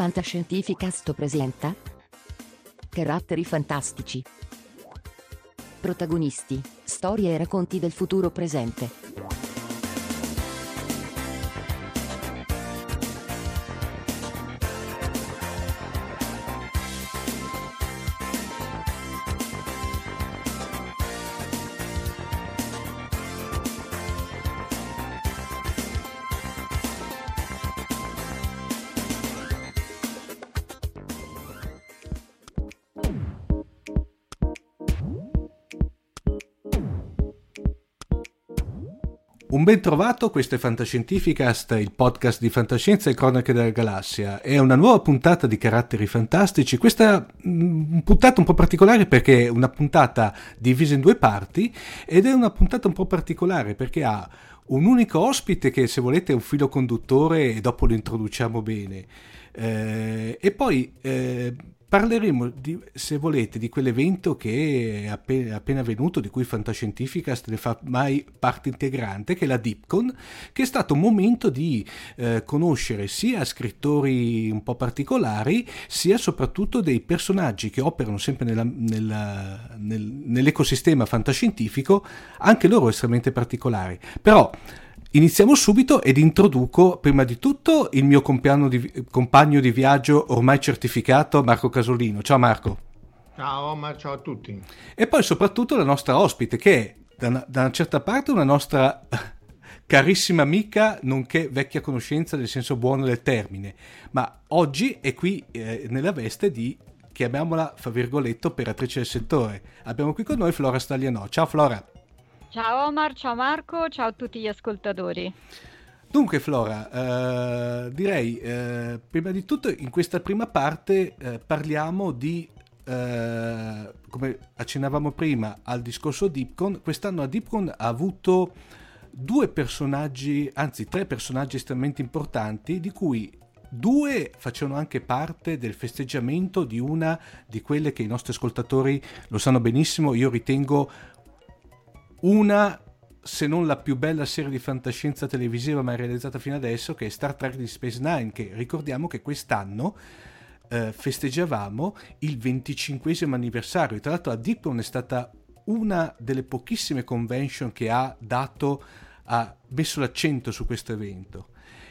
Fantascientificast presenta Caratteri fantastici. Protagonisti, storie e racconti del futuro presente. Un ben trovato, questo è Fantascientificast, il podcast di fantascienza e cronache della galassia. È una nuova puntata di caratteri fantastici. Questa mm, puntata un po' particolare perché è una puntata divisa in due parti ed è una puntata un po' particolare perché ha un unico ospite che se volete è un filo conduttore e dopo lo introduciamo bene. Eh, e poi eh, Parleremo, di, se volete, di quell'evento che è appena, appena avvenuto, di cui Fantascientificast ne fa mai parte integrante, che è la Dipcon, che è stato un momento di eh, conoscere sia scrittori un po' particolari, sia soprattutto dei personaggi che operano sempre nella, nella, nel, nell'ecosistema fantascientifico, anche loro estremamente particolari. Però Iniziamo subito ed introduco prima di tutto il mio di, compagno di viaggio ormai certificato, Marco Casolino. Ciao Marco. Ciao Omar, ciao a tutti. E poi soprattutto la nostra ospite che è da una, da una certa parte una nostra carissima amica, nonché vecchia conoscenza nel senso buono del termine, ma oggi è qui eh, nella veste di, chiamiamola, fra virgolette, operatrice del settore. Abbiamo qui con noi Flora Staglianò. Ciao Flora. Ciao Omar, ciao Marco, ciao a tutti gli ascoltatori. Dunque Flora, eh, direi eh, prima di tutto in questa prima parte eh, parliamo di, eh, come accennavamo prima al discorso Dipcon, quest'anno a Dipcon ha avuto due personaggi, anzi tre personaggi estremamente importanti, di cui due facevano anche parte del festeggiamento di una di quelle che i nostri ascoltatori lo sanno benissimo, io ritengo una se non la più bella serie di fantascienza televisiva mai realizzata fino adesso, che è Star Trek di Space Nine, che ricordiamo che quest'anno eh, festeggiavamo il 25 anniversario. Tra l'altro la Deepon è stata una delle pochissime convention che ha dato, ha messo l'accento su questo evento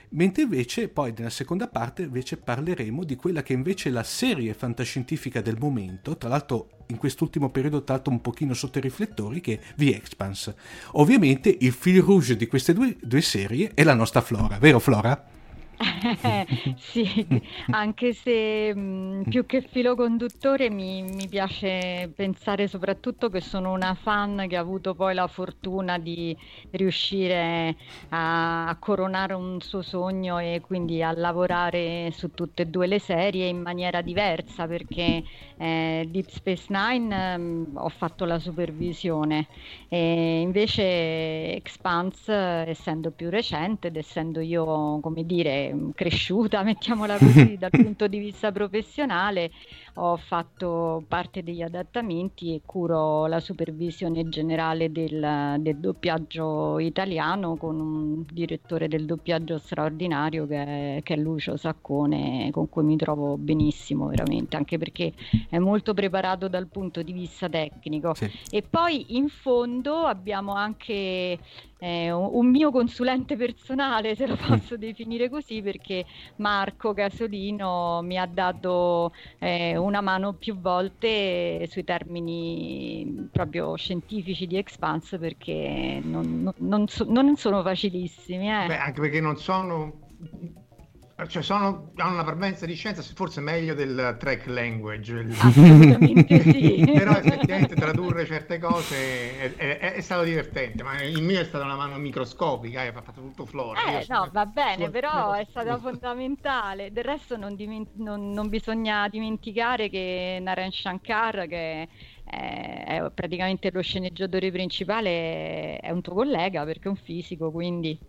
mentre invece poi nella seconda parte invece parleremo di quella che invece è la serie fantascientifica del momento, tra l'altro in quest'ultimo periodo tra l'altro un pochino sotto i riflettori, che è The Expanse. Ovviamente il fil rouge di queste due, due serie è la nostra Flora, vero Flora? sì, anche se mh, più che filo conduttore mi, mi, piace pensare soprattutto che sono una fan che ha avuto poi la fortuna di riuscire a, a coronare un suo sogno e quindi a lavorare su tutte e due le serie in maniera diversa perché eh, Deep Space Nine mh, ho fatto la supervisione. E invece Expanse essendo più recente ed essendo io come dire cresciuta, mettiamola così, dal punto di vista professionale, ho fatto parte degli adattamenti e curo la supervisione generale del, del doppiaggio italiano con un direttore del doppiaggio straordinario che è, che è Lucio Saccone, con cui mi trovo benissimo veramente, anche perché è molto preparato dal punto di vista tecnico. Sì. E poi in fondo abbiamo anche eh, un mio consulente personale, se lo mm. posso definire così, perché Marco Casolino mi ha dato eh, una mano più volte sui termini proprio scientifici di Expanse perché non, non, so, non sono facilissimi. Eh. Beh, anche perché non sono cioè sono, hanno una parvenza di scienza forse meglio del track language. Assolutamente sì. Però effettivamente tradurre certe cose è, è, è, stato divertente ma il mio è stata una mano microscopica ha fatto tutto flora. Eh no va bene però è stata fondamentale. Del resto non, diment- non, non bisogna dimenticare che Naren Shankar che è, è praticamente lo sceneggiatore principale è un tuo collega perché è un fisico quindi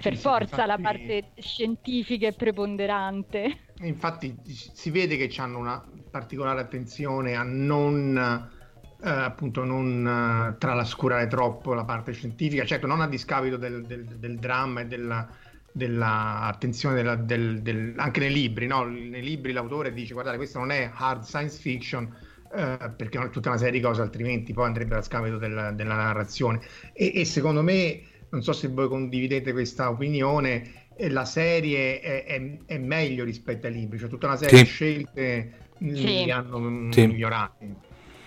per forza infatti, la parte scientifica è preponderante. Infatti si vede che hanno una particolare attenzione a non eh, appunto non uh, tralascurare troppo la parte scientifica, certo non a discapito del, del, del dramma e della, dell'attenzione della, del, anche nei libri, no? nei libri l'autore dice guardate questo non è hard science fiction eh, perché è tutta una serie di cose altrimenti poi andrebbe a scapito della, della narrazione e, e secondo me non so se voi condividete questa opinione, la serie è, è, è meglio rispetto ai libri, cioè tutta una serie sì. di scelte sì. li hanno sì. migliorati.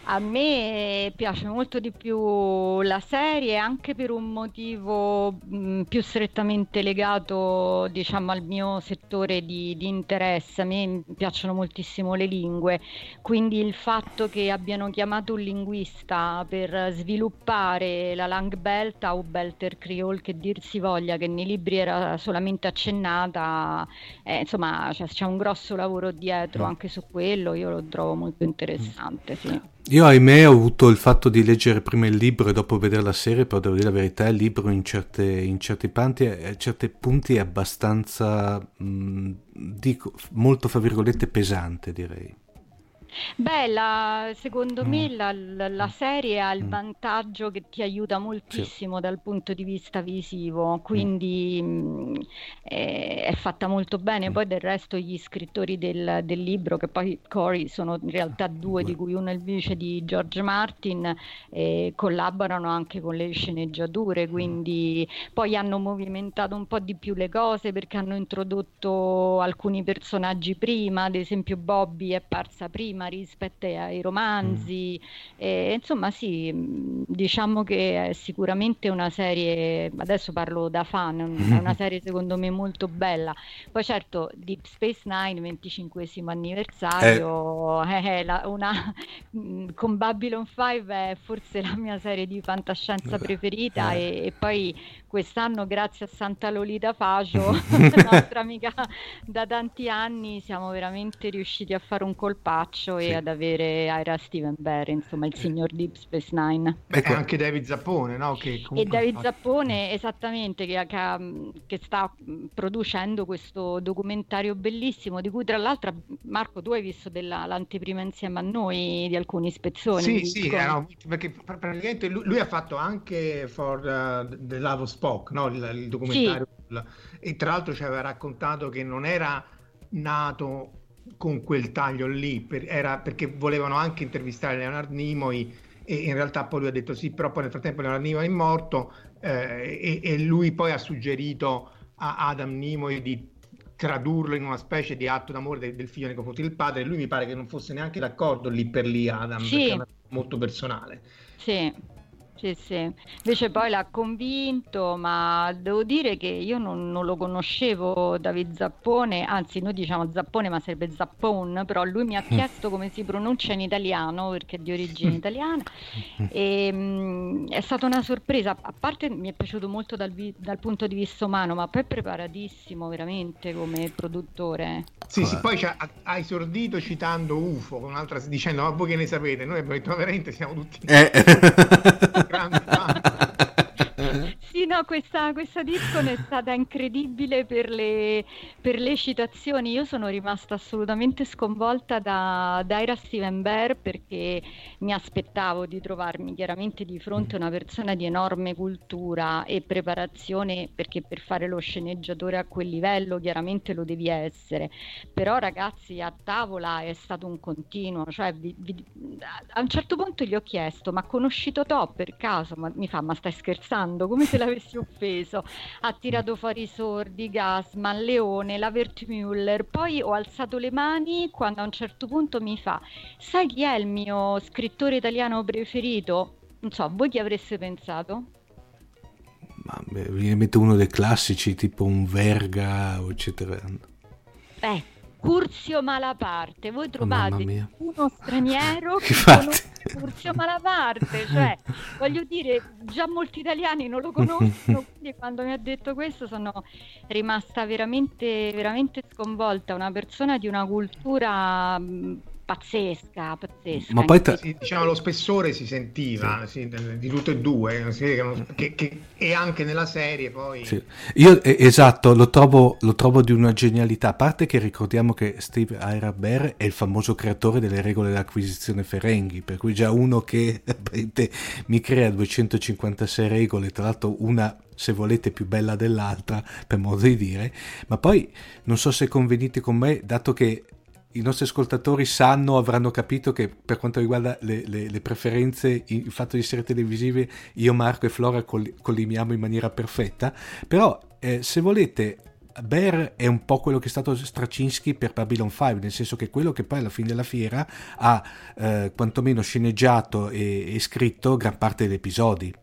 A me piace molto di più la serie anche per un motivo mh, più strettamente legato diciamo al mio settore di, di, interesse. A me piacciono moltissimo le lingue, quindi il fatto che abbiano chiamato un linguista per sviluppare la Langbelta o Belter Creole che dir si voglia, che nei libri era solamente accennata, eh, insomma cioè, c'è un grosso lavoro dietro mm. anche su quello, io lo trovo molto interessante. Sì. Io ahimè ho avuto il fatto di leggere prima il libro e dopo vedere la serie, però devo dire la verità, il libro in, certe, in certi, punti, eh, punti è abbastanza, mh, dico, molto fra virgolette pesante direi. Beh, la- secondo me mm. la, la- la serie ha il mm. vantaggio che ti aiuta Sì. moltissimo dal punto di vista visivo, mm. quindi mh, è, è fatta molto bene. Poi del resto gli scrittori del, del libro, che poi Cory sono in realtà due, di cui uno è il vice di George Martin, eh, collaborano anche con le sceneggiature, quindi poi hanno movimentato un po' di più le cose perché hanno introdotto alcuni personaggi prima, ad esempio Bobby è parsa prima prima rispetto ai romanzi. Mm. E, insomma, sì, diciamo che è sicuramente una serie, adesso parlo da fan, è una serie secondo me molto bella. Poi certo, Deep Space Nine, 25 anniversario, eh. è la, una, con Babylon 5 è forse la mia serie di fantascienza preferita eh. e, e poi quest'anno grazie a Santa Lolita Facio, nostra amica da tanti anni, siamo veramente riusciti a fare un colpaccio sì. e ad avere Ira Steven Bear, insomma il eh. signor Deep Space Nine. E ecco. anche David Zappone, no? Che e David Zappone, esattamente, che, che, sta producendo questo documentario bellissimo, di cui tra l'altro Marco tu hai visto della, l'anteprima insieme a noi di alcuni spezzoni. Sì, sì, eh, no, perché praticamente lui, lui, ha fatto anche For uh, the Love of Spock, no? il, il documentario. Sì. E tra l'altro ci aveva raccontato che non era nato con quel taglio lì, per, era perché volevano anche intervistare Leonard Nimoy e in realtà poi lui ha detto sì, però poi nel frattempo Leonard Nimoy è morto eh, e, e, lui poi ha suggerito a Adam Nimoy di tradurlo in una specie di atto d'amore del, del figlio nei confronti del padre e lui mi pare che non fosse neanche d'accordo lì per lì Adam, sì. perché è molto personale. Sì. Sì, sì. Invece poi l'ha convinto, ma devo dire che io non, non, lo conoscevo David Zappone, anzi noi diciamo Zappone ma sarebbe Zappone, però lui mi ha mm. chiesto come si pronuncia in italiano perché è di origine italiana e mh, mm, è stata una sorpresa, a parte mi è piaciuto molto dal, vi- dal punto di vista umano, ma poi è preparatissimo veramente come produttore. Sì, sì, poi ha esordito citando UFO, con un'altra, dicendo ma voi che ne sapete? Noi abbiamo detto veramente siamo tutti... Eh. pra, sì, no, questa, questa Discon è stata incredibile per le, per le, citazioni. Io sono rimasta assolutamente sconvolta da, da Ira Steven Bear perché mi aspettavo di trovarmi chiaramente di fronte a una persona di enorme cultura e preparazione perché per fare lo sceneggiatore a quel livello chiaramente lo devi essere. Però ragazzi a tavola è stato un continuo, cioè vi, vi, a un certo punto gli ho chiesto ma conosci Totò per caso? Ma, mi fa ma stai scherzando? Come se l'avessi offeso, ha tirato fuori i sordi, Gasman, Leone, la Wertmüller, poi ho alzato le mani quando a un certo punto mi fa, sai chi è il mio scrittore italiano preferito? Non so, voi chi avreste pensato? Ma beh, uno dei classici, tipo un Verga, eccetera. Eh, Curzio Malaparte. Voi trovate oh, uno straniero che conosce Curzio Malaparte, cioè voglio dire, già molti italiani non lo conoscono, quindi quando mi ha detto questo sono rimasta veramente, veramente sconvolta. Una persona di una cultura pazzesca, pazzesca. Ma poi t- sì, diciamo lo spessore si sentiva sì. Sì, di tutte e due, che, che, e anche nella serie poi. Io eh, esatto, lo trovo, lo trovo, di una genialità, a parte che ricordiamo che Steve Ira Bear è il famoso creatore delle regole dell'acquisizione Ferenghi, per cui già uno che mi crea 256 regole, tra l'altro una se volete più bella dell'altra per modo di dire ma poi non so se convenite con me dato che i nostri ascoltatori sanno, avranno capito che per quanto riguarda le, le, le preferenze, il fatto di essere televisive, io, Marco e Flora coll- collimiamo in maniera perfetta, però eh, se volete Bear è un po' quello che è stato Straczynski per Babylon 5, nel senso che quello che poi alla fine della fiera ha eh, quantomeno sceneggiato e, e scritto gran parte degli episodi.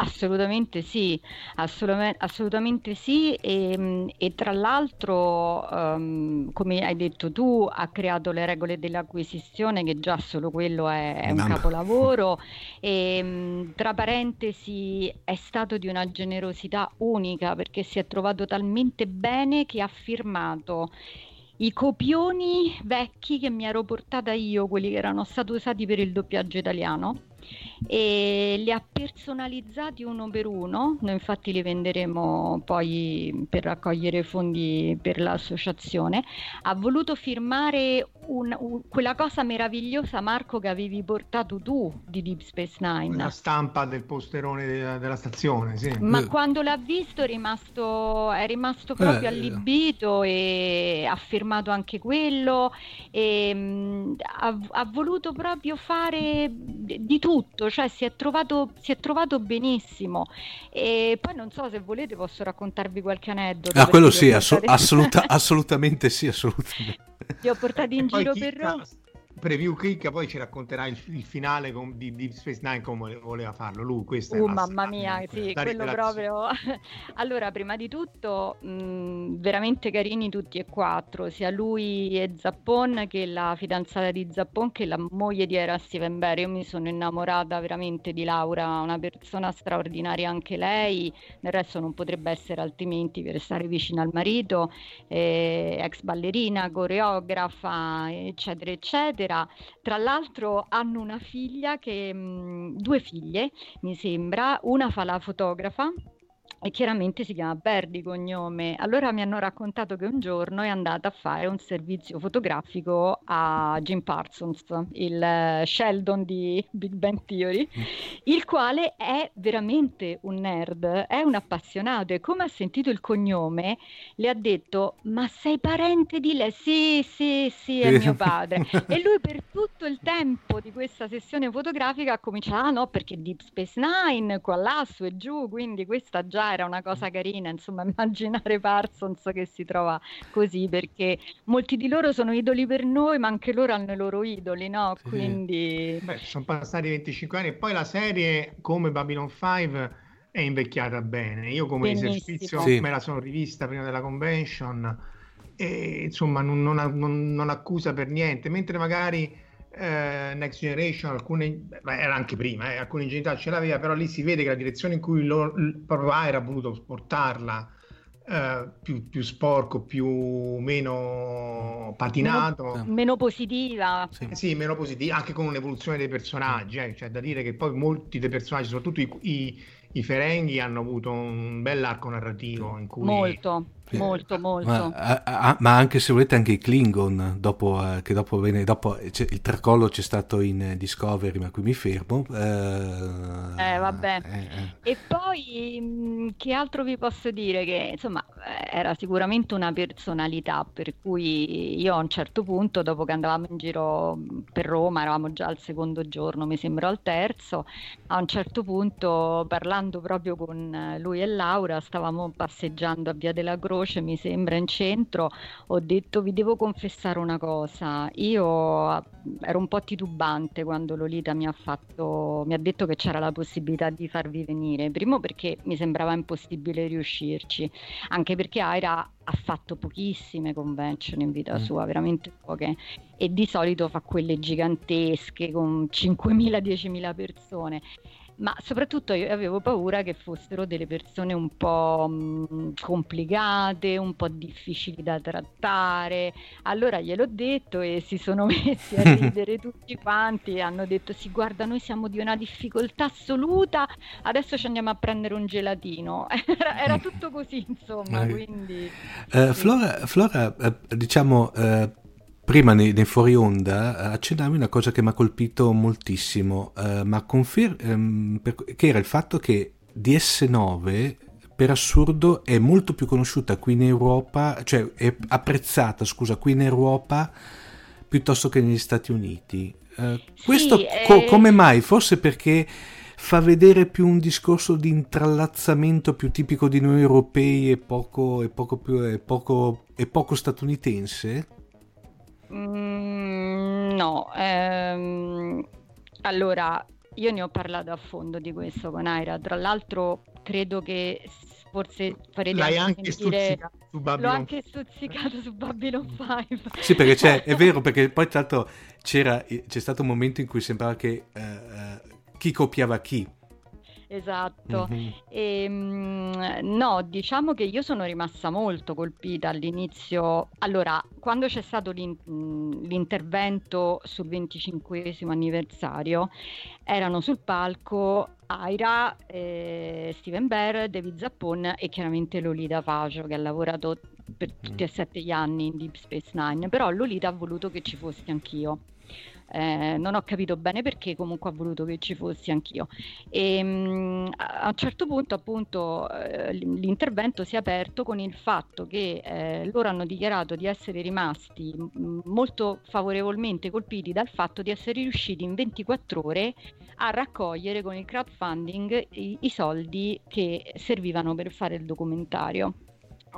Assolutamente sì, assolutamente, assolutamente sì e, e, tra l'altro, um, come hai detto tu, ha creato le regole dell'acquisizione che già solo quello è, è un capolavoro. E um, tra parentesi è stato di una generosità unica perché si è trovato talmente bene che ha firmato i copioni vecchi che mi ero portata io, quelli che erano stati usati per il doppiaggio italiano e li ha personalizzati uno per uno. Noi infatti li venderemo poi per raccogliere fondi per l'associazione. Ha voluto firmare un, un, quella cosa meravigliosa, Marco, che avevi portato tu di Deep Space Nine. La stampa del posterone della, della stazione, sì. Ma eh. quando l'ha visto è rimasto, è rimasto proprio eh. allibito e ha firmato anche quello e mh, mm, ha, ha voluto proprio fare di tutto cioè si è trovato, si è trovato benissimo. E poi non so se volete posso raccontarvi qualche aneddoto. Ah, quello sì, portate... assoluta, assolutamente sì, assolutamente. Li ho portati in giro per Roma preview click poi ci racconterà il, il finale con, di Deep Space Nine come voleva farlo. Lui questa uh, mamma mia sì quello proprio. Allora prima di tutto mh, veramente carini tutti e quattro sia lui e Zappon che la fidanzata di Zappon che la moglie di Era Steven Bear io mi sono innamorata veramente di Laura una persona straordinaria anche lei. Nel resto non potrebbe essere altrimenti per stare vicino al marito eh, ex ballerina coreografa eccetera eccetera eccetera. Tra l'altro hanno una figlia che, mh, due figlie mi sembra, una fa la fotografa e chiaramente si chiama Berdi cognome. Allora mi hanno raccontato che un giorno è andata a fare un servizio fotografico a Jim Parsons, il eh, Sheldon di Big Bang Theory, mm. il quale è veramente un nerd, è un appassionato e come ha sentito il cognome le ha detto "Ma sei parente di lei?" "Sì, sì, sì, è mio padre". e lui per tutto il tempo di questa sessione fotografica ha cominciato "Ah no, perché Deep Space Nine qua là su e giù, quindi questa già realtà era una cosa carina, insomma, immaginare Parsons che si trova così, perché molti di loro sono idoli per noi, ma anche loro hanno i loro idoli, no? Sì. Quindi... Beh, sono passati 25 anni e poi la serie, come Babylon 5, è invecchiata bene. Io come Benissimo. esercizio Sì. me la sono rivista prima della convention e insomma non, non, non- non accusa per niente, mentre magari eh, Next Generation, alcune, beh, era anche prima, eh, alcune ingenuità ce l'aveva, però lì si vede che la direzione in cui lo, Aira ha voluto portarla eh, più, più sporco, più meno patinato. Meno positiva. Sì. Eh Sì, meno positivi, anche con un'evoluzione dei personaggi, eh, C'è da dire che poi molti dei personaggi, soprattutto i, i, i Ferenghi, hanno avuto un bell'arco narrativo in cui... Molto. Molto, molto. Ma, a- a- ma anche se volete anche i Klingon, dopo, eh, che dopo, venne, dopo c'è- il tracollo c'è stato in eh, Discovery, ma qui mi fermo. Eh, Eh, vabbè. eh, eh. E poi mh, che altro vi posso dire? Che insomma eh, era sicuramente una personalità, per cui io a un certo punto, dopo che andavamo in giro mh, per Roma, eravamo già al secondo giorno, mi sembra al terzo, a un certo punto parlando proprio con eh, lui e Laura, stavamo passeggiando a Via della Croce, mi sembra in centro, ho detto vi devo confessare una cosa, io eh, ero un po' titubante quando Lolita mi ha fatto, mi ha detto che c'era la possibilità di farvi venire. Primo perché mi sembrava impossibile riuscirci, anche perché Aira ha fatto pochissime convention in vita Mm. sua, veramente poche, e di solito fa quelle gigantesche con 5.000-10.000 persone. Ma soprattutto io avevo paura che fossero delle persone un po' mh, complicate, un po' difficili da trattare. Allora gliel'ho detto e si sono messi a ridere tutti quanti e hanno detto: Sì, guarda, noi siamo di una difficoltà assoluta, adesso ci andiamo a prendere un gelatino. Era, era tutto così, insomma. Eh. Quindi Eh, sì. Flora, Flora, eh, diciamo, eh, prima nei, nei fuori onda eh, accennavi una cosa che mi ha colpito moltissimo, eh, ma confir- ehm, per- che era il fatto che DS9 per assurdo è molto più conosciuta qui in Europa, cioè è apprezzata, scusa, qui in Europa piuttosto che negli Stati Uniti. Eh, questo co- eh. come mai? Forse perché fa vedere più un discorso di intrallazzamento più tipico di noi europei e poco, e poco, più, e poco, e poco statunitense? Mm, no, ehm, allora io ne ho parlato a fondo di questo con Aira. Tra l'altro, credo che forse farete L'hai anche sentire. stuzzicato su L'ho Babylon. anche stuzzicato su Babylon 5. Sì, perché c'è, è vero, perché poi tra l'altro c'era, c'è stato un momento in cui sembrava che eh, chi copiava chi. Esatto. Mhm. Ehm, no, diciamo che io sono rimasta molto colpita all'inizio. Allora, quando c'è stato l'in- l'intervento sul 25 anniversario, erano sul palco Aira, eh, Steven Bear, David Zappon e chiaramente Lolita Pacio che ha lavorato per tutti e sette gli anni in Deep Space Nine, però Lolita ha voluto che ci fossi anch'io. Eh, non ho capito bene perché, comunque ha voluto che ci fossi anch'io. E, mh, a un certo punto, appunto, eh, l'intervento si è aperto con il fatto che eh, loro hanno dichiarato di essere rimasti mh, molto favorevolmente colpiti dal fatto di essere riusciti in 24 ore a raccogliere con il crowdfunding i, i soldi che servivano per fare il documentario.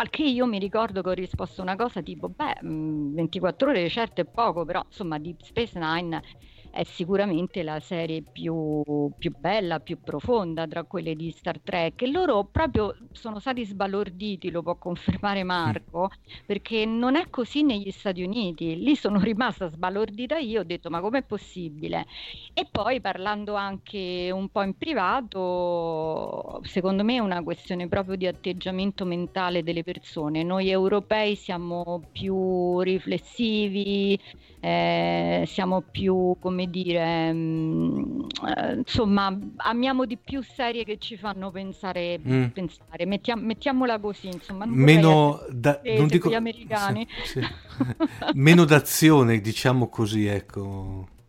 Al che io mi ricordo che ho risposto una cosa tipo, beh, mh, 24 ore certo è poco, però insomma Deep Space Nine è sicuramente la serie più, più bella, più profonda tra quelle di Star Trek. E loro proprio sono stati sbalorditi, lo può confermare Marco, perché non è così negli Stati Uniti. Lì sono rimasta sbalordita io, ho detto, ma com'è possibile? E poi parlando anche un po' in privato, secondo me è una questione proprio di atteggiamento mentale delle persone. Noi europei siamo più riflessivi, eh, siamo più, come dire, mm, eh, insomma, amiamo di più serie che ci fanno pensare, Mm. pensare. Mettiam- mettiamola così, insomma. non Meno, da, non dico, gli americani. sì, sì. meno d'azione, diciamo così, ecco.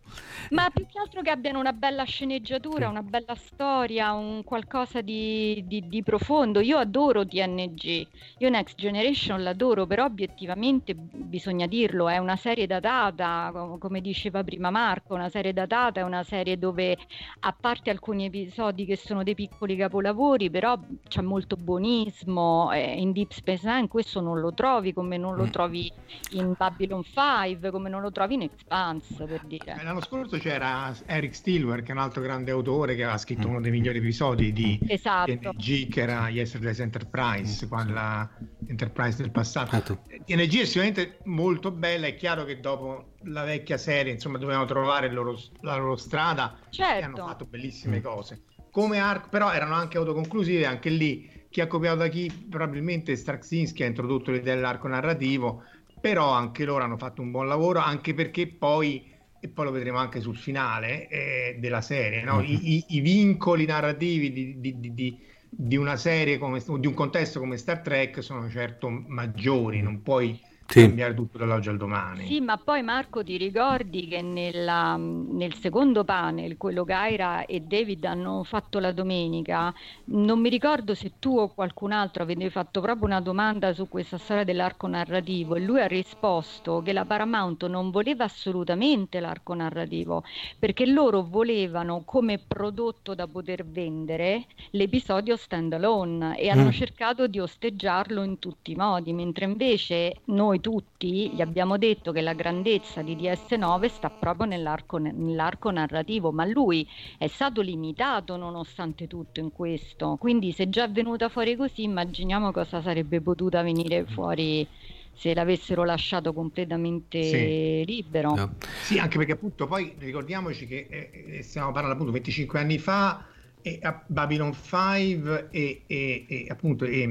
Ma più che altro che abbiano una bella sceneggiatura, una bella storia, un qualcosa di, di, di profondo. Io adoro TNG, io Next Generation l'adoro, però obiettivamente bisogna dirlo, è una serie datata, come diceva prima Marco, una serie datata, è una serie dove a parte alcuni episodi che sono dei piccoli capolavori, però c'è molto buonismo, eh, in Deep Space Nine questo non lo trovi come non lo mm. trovi in Babylon 5, come non lo trovi in Expanse per dire. Eh, l'anno scorso c'era Eric Stilwer, che è un altro grande autore che ha scritto mm. uno dei migliori episodi di esatto. TNG, che era Yesterday's Enterprise, mm. la Enterprise del passato. Ah, TNG è sicuramente molto bella, è chiaro che dopo la vecchia serie, insomma, dovevano trovare loro, la loro strada certo. e hanno fatto bellissime mm. cose. Come arc, però erano anche autoconclusive, anche lì chi ha copiato da chi probabilmente Straczynski ha introdotto l'idea dell'arco narrativo, però anche loro hanno fatto un buon lavoro, anche perché poi e poi lo vedremo anche sul finale eh, della serie, no? I, i, I, vincoli narrativi di, di, di, di, una serie come di un contesto come Star Trek sono certo maggiori, non puoi sì. cambiare tutto dall'oggi al domani. Sì, ma poi Marco ti ricordi che nella, nel secondo panel, quello Gaira e David hanno fatto la domenica, non mi ricordo se tu o qualcun altro avete fatto proprio una domanda su questa storia dell'arco narrativo e lui ha risposto che la Paramount non voleva assolutamente l'arco narrativo perché loro volevano come prodotto da poter vendere l'episodio stand alone e hanno mm. cercato di osteggiarlo in tutti i modi, mentre invece noi tutti gli abbiamo detto che la grandezza di DS9 sta proprio nell'arco, nell'arco narrativo, ma lui è stato limitato nonostante tutto in questo. Quindi se già è venuta fuori così, immaginiamo cosa sarebbe potuta venire fuori se l'avessero lasciato completamente sì. libero. No. Sì, anche perché appunto poi ricordiamoci che eh, eh stiamo parlando appunto 25 anni fa e Babylon 5 e, e, e appunto e,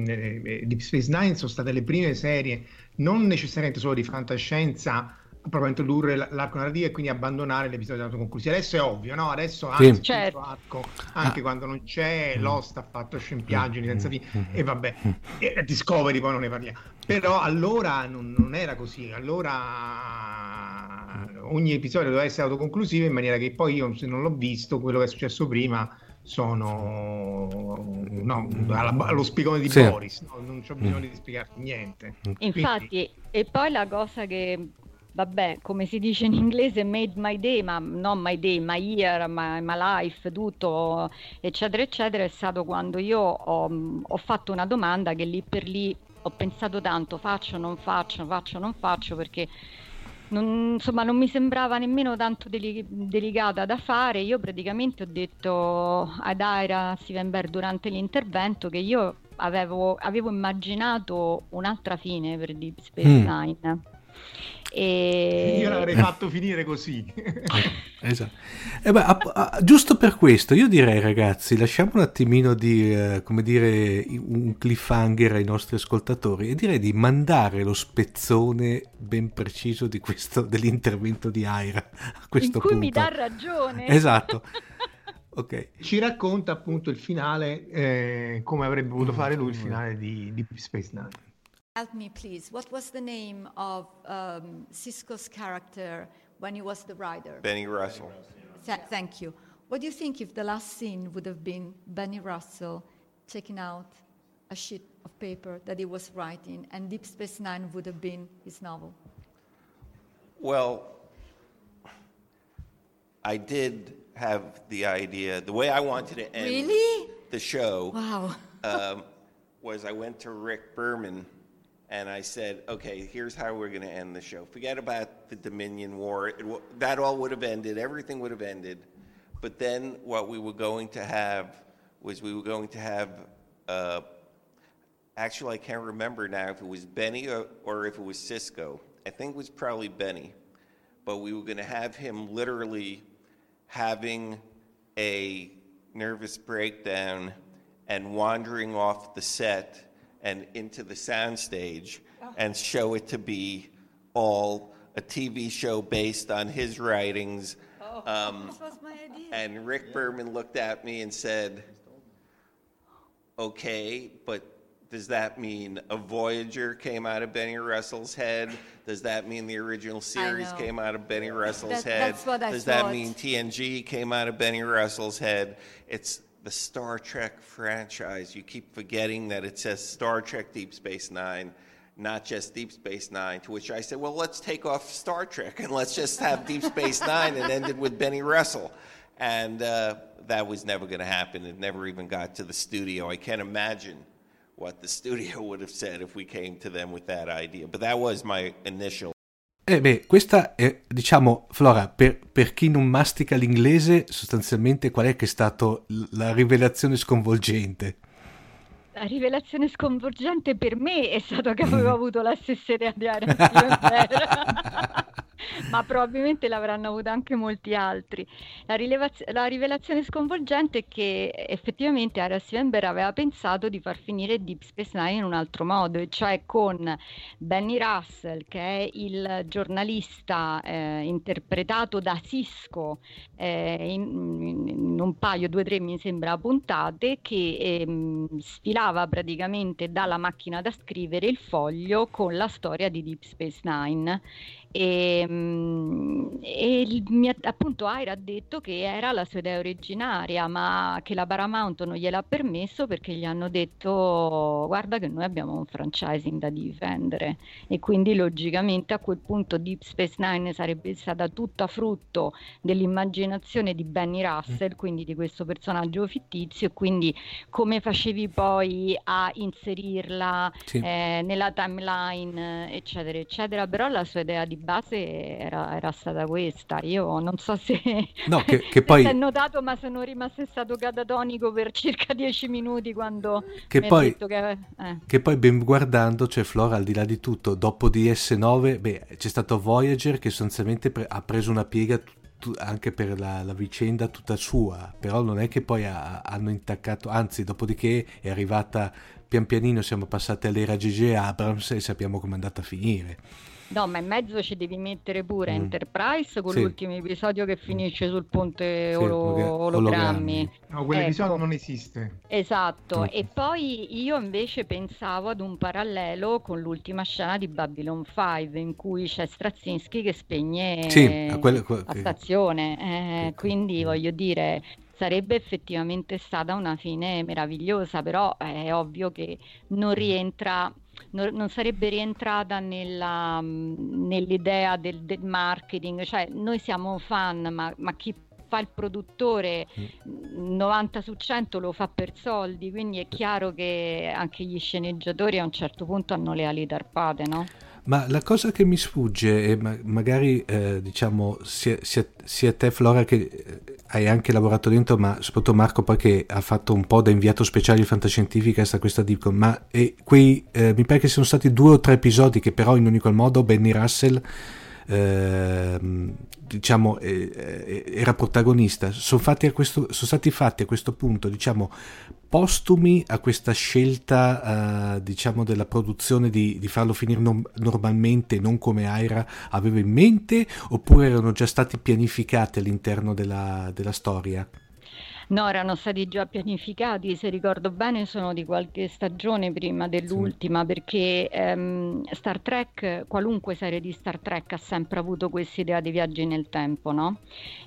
e Deep Space Nine sono state le prime serie non necessariamente solo di fantascienza proprio introdurre l'arco narrativo e quindi abbandonare l'episodio autoconclusivo. Adesso è ovvio, no? Adesso anche sì. certo. arco, anche ah. quando non c'è, mm. Lost ha fatto scempiaggini senza fine mm. e vabbè, e Discovery poi non ne parliamo. Però allora non, non, era così, allora ogni episodio doveva essere autoconclusivo in maniera che poi io se non l'ho visto, quello che è successo prima sono no, allo spiegone di sì. Boris, no? non c'ho bisogno mm. di spiegarti niente. Infatti, Quindi... e poi la cosa che vabbè, come si dice in inglese, made my day, ma non my day, my year, my, my life, tutto, eccetera, eccetera, è stato quando io ho, ho, fatto una domanda che lì per lì ho pensato tanto, faccio, non faccio, faccio, non faccio, perché non, insomma, non mi sembrava nemmeno tanto deli- delicata da fare. Io praticamente ho detto ad Aira Stevenberg durante l'intervento che io avevo, avevo immaginato un'altra fine per Deep Space mm. E... Io l'avrei fatto finire così. esatto. Eh beh, a, a, giusto per questo, io direi ragazzi, lasciamo un attimino di, eh, come dire, un cliffhanger ai nostri ascoltatori e direi di mandare lo spezzone ben preciso di questo, dell'intervento di Aira a questo In cui punto. mi dà ragione. Esatto. Okay. Ci racconta appunto il finale, eh, come avrebbe voluto fare lui il finale di, di Space Nine. Help me, please. What was the name of um, Cisco's character when he was the rider? Benny Russell. Th- thank you. What do you think if the last scene would have been Benny Russell taking out a sheet of paper that he was writing, and Deep Space Nine would have been his novel? Well, I did have the idea. The way I wanted to end really? the show wow. um, was I went to Rick Berman and I said, okay, here's how we're going to end the show. Forget about the Dominion War. It, that all would have ended. Everything would have ended. But then what we were going to have was we were going to have, uh, actually, I can't remember now if it was Benny or, or if it was Cisco. I think it was probably Benny. But we were going to have him literally having a nervous breakdown and wandering off the set and into the soundstage and show it to be all a TV show based on his writings. Oh, um, this was my idea. And Rick Berman looked at me and said, "Okay, but Does that mean a Voyager came out of Benny Russell's head? Does that mean the original series know. came out of Benny Russell's That- head? that's what I Does that thought. mean TNG came out of Benny Russell's head? It's the Star Trek franchise. You keep forgetting that it says Star Trek Deep Space Nine, not just Deep Space Nine. To which I said, well, let's take off Star Trek and let's just have Deep Space Nine and end it with Benny Russell. And uh, that was never going to happen. It never even got to the studio. I can't imagine what the studio would have said if we came to them with that idea. But that was my initial. Eh beh, questa è, diciamo, Flora, per, per chi non mastica l'inglese, sostanzialmente qual è che è stata la rivelazione sconvolgente? La rivelazione sconvolgente per me è stato che avevo avuto la stessa idea di Stevenberg. Ma probabilmente l'avranno avuta anche molti altri. La, rilevaz- la rivelazione sconvolgente è che effettivamente Area Stevenberg aveva pensato di far finire Deep Space Nine in un altro modo, e cioè con Benny Russell, che è il giornalista eh, interpretato da Cisco eh, in, in un paio, due o tre mi sembra puntate, che ehm, sfilava praticamente dalla macchina da scrivere il foglio con la storia di Deep Space Nine. E, mm, e il- mi ha- appunto Aira ha detto che era la sua idea originaria, ma che la Paramount non gliel'ha permesso perché gli hanno detto guarda che noi abbiamo un franchising da difendere e quindi logicamente a quel punto Deep Space Nine sarebbe stata tutta frutto dell'immaginazione di Benny Russell, quindi di questo personaggio fittizio e quindi come facevi poi a inserirla Sì. eh, nella timeline, eccetera, eccetera. Però la sua idea di base era, era stata questa. Io non so se, No, che- che poi- è notato, ma sono rimasto stato catatonico per circa dieci minuti quando Che poi- che... eh. Che poi ben guardando, cioè Flora, al di là di tutto, dopo DS9, beh, c'è stato Voyager che sostanzialmente pre- ha preso una piega tu- anche per la, la vicenda tutta sua, però non è che poi ha- hanno intaccato, anzi, dopodiché è arrivata pian pianino, siamo passati all'era G.G. Abrams e sappiamo come è andata a finire. No, ma in mezzo ci devi mettere pure Mm. Enterprise con Sì. l'ultimo episodio che finisce sul ponte Sì, olo- ologrammi. No, quell'episodio Ecco. non esiste. Esatto, Mm. e poi io invece pensavo ad un parallelo con l'ultima scena di Babylon 5 in cui c'è Straczynski che spegne Sì, a quello- que- la che- stazione, eh, Ecco. quindi voglio dire sarebbe effettivamente stata una fine meravigliosa, però è ovvio che non rientra, non, non sarebbe rientrata nella, mh, nell'idea del, del marketing, cioè noi siamo fan, ma, ma chi fa il produttore Mm. 90 su 100 lo fa per soldi, quindi è chiaro che anche gli sceneggiatori a un certo punto hanno le ali tarpate, no? Ma la cosa che mi sfugge, e ma- magari eh, diciamo sia, sia- sia te Flora che eh, hai anche lavorato dentro, ma soprattutto Marco poi che ha fatto un po' da inviato speciale di fantascientifica sta questa Dipcom, ma e quei, eh, mi pare che siano stati due o tre episodi che però in ogni qual modo Benny Russell ehm, diciamo eh, eh, era protagonista sono, questo, sono stati fatti a questo punto diciamo postumi a questa scelta eh, diciamo della produzione di, di farlo finire non- normalmente non come Aira aveva in mente oppure erano già stati pianificati all'interno della, della storia No, erano stati già pianificati, se ricordo bene sono di qualche stagione prima dell'ultima, perché ehm, Star Trek, qualunque serie di Star Trek ha sempre avuto questa idea di viaggi nel tempo, no?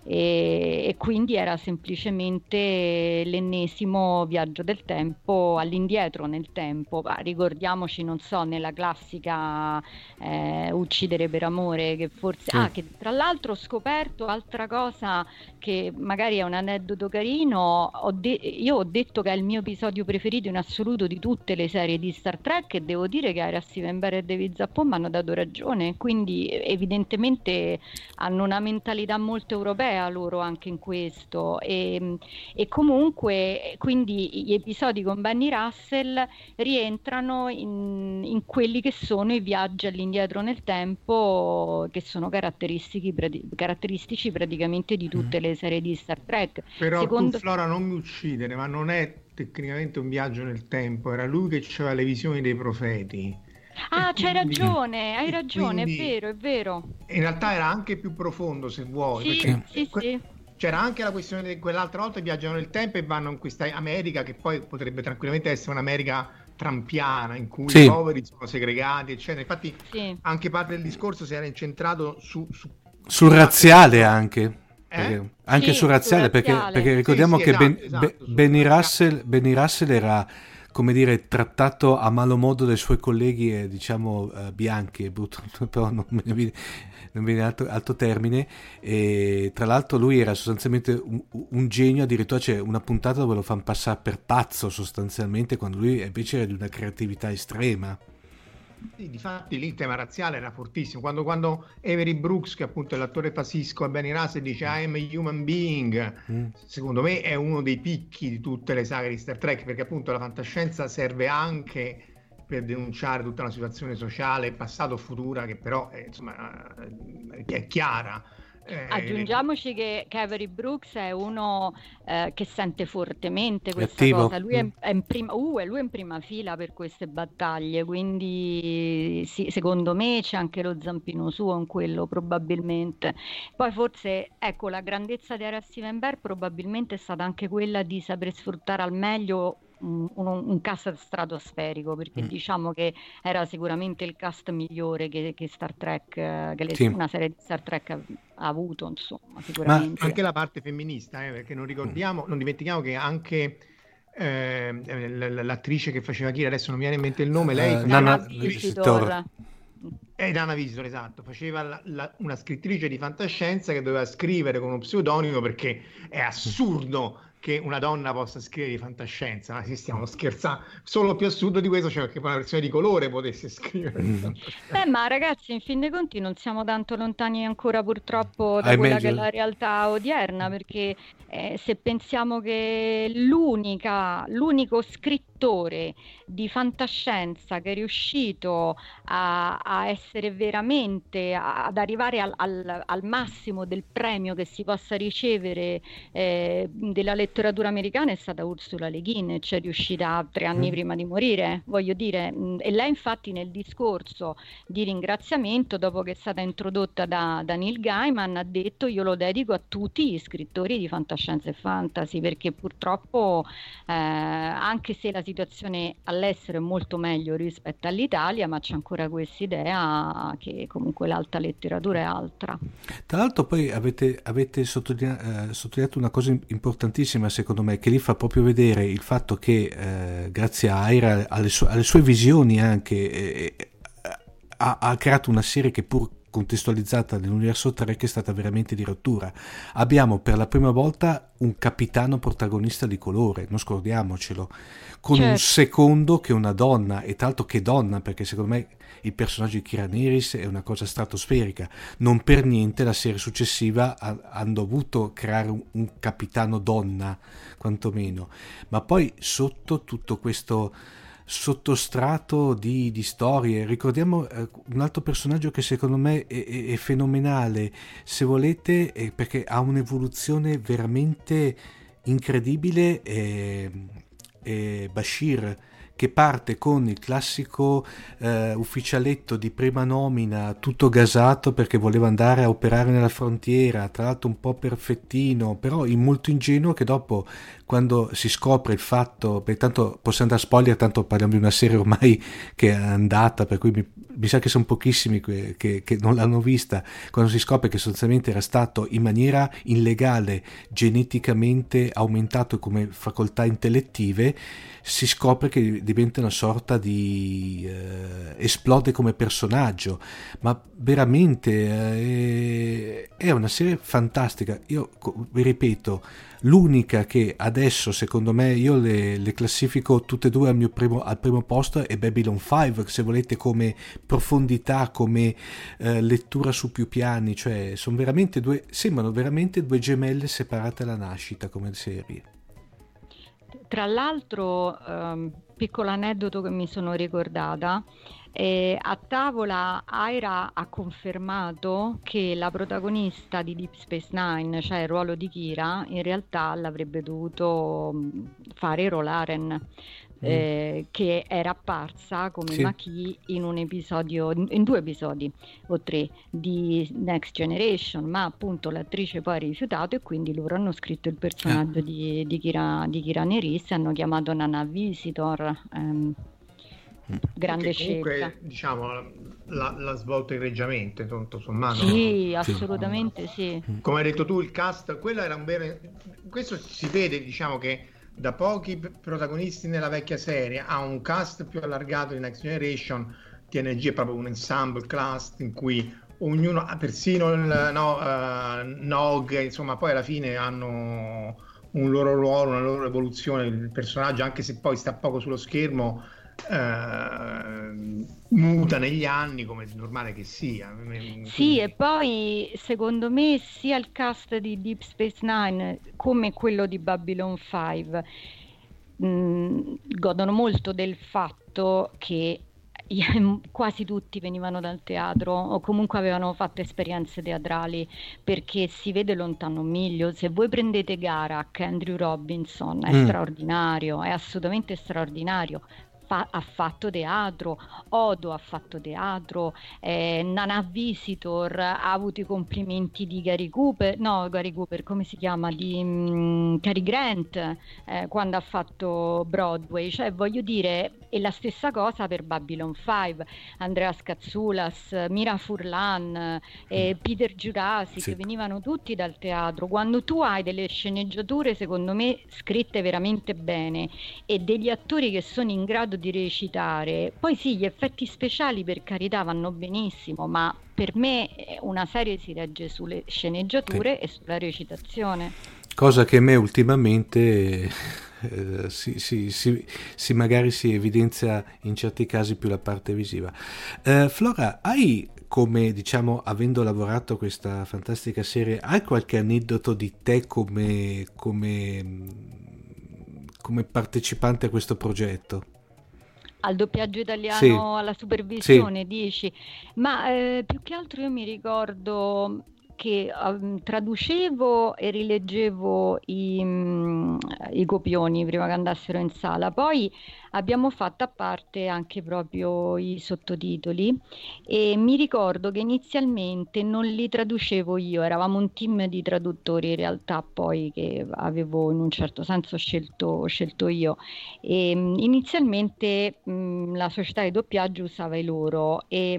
E, e quindi era semplicemente l'ennesimo viaggio del tempo all'indietro nel tempo. Ma ricordiamoci, non so, nella classica eh, Uccidere per amore, che forse... Sì. Ah, che tra l'altro ho scoperto altra cosa che magari è un aneddoto carino. Ho de- io ho detto che è il mio episodio preferito in assoluto di tutte le serie di Star Trek e devo dire che Ira Stevenberg e David Zappon mi hanno dato ragione. Quindi evidentemente hanno una mentalità molto europea loro anche in questo. E, e comunque quindi gli episodi con Benny Russell rientrano in, in quelli che sono i viaggi all'indietro nel tempo che sono caratteristici, prati- caratteristici praticamente di tutte le serie di Star Trek. Però Secondo- Flora, non mi uccidere, ma non è tecnicamente un viaggio nel tempo, era lui che aveva le visioni dei profeti. Ah, c'hai ragione, hai ragione, quindi- è vero, è vero. In realtà era anche più profondo, se vuoi. Sì, perché sì, que- sì. C'era anche la questione di quell'altra volta viaggiano nel tempo e vanno in questa America che poi potrebbe tranquillamente essere un'America trampiana in cui Sì. i poveri sono segregati, eccetera. Infatti, Sì. anche parte del discorso si era incentrato su, su Sul razziale anche. Eh? Anche Sì, sul razziale, perché, perché Sì, ricordiamo sì, che Ben- esatto, esatto, Be- sul Benny. Russell, Benny Russell era, come dire, trattato a malo modo dai suoi colleghi, diciamo, eh, bianchi, brutto, però non ne viene, non viene altro, altro termine. E tra l'altro lui era sostanzialmente un, un genio, addirittura c'è una puntata dove lo fanno passare per pazzo sostanzialmente, quando lui invece era di una creatività estrema. Sì, difatti lì il tema razziale era fortissimo. Quando, quando Avery Brooks, che appunto è l'attore fa Cisco e Benny Russell, dice I am a human being, Mm. secondo me è uno dei picchi di tutte le saghe di Star Trek, perché appunto la fantascienza serve anche per denunciare tutta una situazione sociale, passato o futura, che però è, insomma, eh, è chiara. Eh, Aggiungiamoci che Avery Brooks è uno eh, che sente fortemente questa attivo. cosa. Lui è, Mm. è in prima, uh, lui è in prima fila per queste battaglie, quindi sì, secondo me c'è anche lo zampino suo in quello, probabilmente. Poi forse, ecco, la grandezza di Ara Steven Bear probabilmente è stata anche quella di saper sfruttare al meglio un, un- un cast stratosferico, perché Mm. diciamo che era sicuramente il cast migliore che, che Star Trek, eh, che le- Sì. una serie di Star Trek ha, ha avuto, insomma, sicuramente. anche la parte femminista, eh, perché non ricordiamo, non dimentichiamo che anche eh, l'attrice che faceva Kira, adesso non mi viene in mente il nome, lei Eh, faceva- Nana Dana Visitor. Visitor. È Dana Visitor, esatto, faceva la- la- una scrittrice di fantascienza che doveva scrivere con uno pseudonimo perché è assurdo che una donna possa scrivere di fantascienza, ma si stiamo scherzando. Solo più assurdo di questo c'è che una persona di colore potesse scrivere Mm. Beh, ma ragazzi, in fin dei conti non siamo tanto lontani ancora purtroppo da Hai quella meglio. che è la realtà odierna, perché eh, se pensiamo che l'unica, l'unico scrittore di fantascienza che è riuscito a, a essere veramente, a- ad arrivare al, al- al massimo del premio che si possa ricevere eh, della letteratura americana è stata Ursula Le Guin, ci è riuscita tre anni Mm. prima di morire, voglio dire, e lei infatti nel discorso di ringraziamento, dopo che è stata introdotta da, da Neil Gaiman, ha detto io lo dedico a tutti gli scrittori di fantascienza e fantasy, perché purtroppo eh, anche se la situazione all'estero è molto meglio rispetto all'Italia, ma c'è ancora questa idea che comunque l'alta letteratura è altra. Tra l'altro poi avete, avete sottolinea- eh, sottolineato una cosa importantissima secondo me, che lì fa proprio vedere il fatto che eh, grazie a Aira, alle, su- alle sue visioni anche, eh, eh, ha, ha creato una serie che pur contestualizzata nell'universo Trek è stata veramente di rottura. Abbiamo per la prima volta un capitano protagonista di colore, non scordiamocelo, con un Certo. secondo che è una donna, e l'altro che donna, perché secondo me il personaggio di Kira Neris è una cosa stratosferica. Non per niente la serie successiva ha- hanno dovuto creare un, un capitano donna, quantomeno. Ma poi sotto tutto questo sottostrato di, di storie, ricordiamo eh, un altro personaggio che secondo me è, è- è fenomenale, se volete, perché ha un'evoluzione veramente incredibile, è, è Bashir che parte con il classico eh, ufficialetto di prima nomina, tutto gasato perché voleva andare a operare nella frontiera, tra l'altro un po' perfettino, però in molto ingenuo che dopo quando si scopre il fatto, beh, tanto possiamo andare a spoiler, tanto parliamo di una serie ormai che è andata, per cui mi, mi sa che sono pochissimi que- che, che non l'hanno vista, quando si scopre che sostanzialmente era stato in maniera illegale geneticamente aumentato come facoltà intellettive, si scopre che diventa una sorta di eh, esplode come personaggio, ma veramente eh, è una serie fantastica. Io vi ripeto, l'unica che adesso secondo me io le, le classifico tutte e due al, primo, al primo posto è Babylon 5, se volete come profondità, come eh, lettura su più piani, cioè sono veramente due, sembrano veramente due gemelle separate alla nascita come serie. Tra l'altro, ehm, piccolo aneddoto che mi sono ricordata, eh, a tavola Aira ha confermato che la protagonista di Deep Space Nine, cioè il ruolo di Kira, in realtà l'avrebbe dovuto mh, fare Rolaren. eh, che era apparsa come Sì. Maki in un episodio, in, due episodi o tre di Next Generation, ma appunto l'attrice poi ha rifiutato e quindi loro hanno scritto il personaggio di, di Kira, di Kira Nerys e hanno chiamato Nana Visitor. ehm, grande Che comunque, scelta. diciamo, la, la svolta egregiamente, tutto sommato. Sì, assolutamente sì. Come hai detto tu, il cast, quello era un vero... Questo si vede, diciamo, che da pochi protagonisti nella vecchia serie a un cast più allargato di Next Generation, TNG è proprio un ensemble cast in cui ognuno, persino il no, eh, Nog, insomma, poi alla fine hanno un loro ruolo, una loro evoluzione, il personaggio, anche se poi sta poco sullo schermo, eh, muta negli anni come è normale che sia. Sì, e poi secondo me sia il cast di Deep Space Nine come quello di Babylon 5 mh, godono molto del fatto che quasi tutti venivano dal teatro o comunque avevano fatto esperienze teatrali perché si vede lontano un miglio. Se voi prendete Garak, Andrew Robinson è Mm. straordinario, è assolutamente straordinario. Fa- ha fatto teatro, Odo ha fatto teatro, eh, Nana Visitor ha avuto i complimenti di Gary Cooper, no Gary Cooper, come si chiama? Di mm, Cary Grant eh, quando ha fatto Broadway, cioè voglio dire, è la stessa cosa per Babylon 5, Andrea Scazzoulas, Mira Furlan, eh, Peter Jurassic, Sì. venivano tutti dal teatro. Quando tu hai delle sceneggiature, secondo me, scritte veramente bene e degli attori che sono in grado di recitare, poi sì, gli effetti speciali per carità vanno benissimo, ma per me eh, una serie si regge sulle sceneggiature e sulla recitazione. Cosa che a me ultimamente eh, si, si- si- si- magari si evidenzia in certi casi più la parte visiva. Eh, Flora, hai come diciamo, avendo lavorato questa fantastica serie, hai qualche aneddoto di te come, come, come partecipante a questo progetto? Al doppiaggio italiano, Sì. alla supervisione, dici? Ma eh, più che altro io mi ricordo che ehm, traducevo e rileggevo i, mm, i copioni prima che andassero in sala. Poi abbiamo fatto a parte anche proprio i sottotitoli e mi ricordo che inizialmente non li traducevo io, eravamo un team di traduttori in realtà poi che avevo in un certo senso scelto, scelto io. E, mh, inizialmente mh, la società di doppiaggio usava i loro e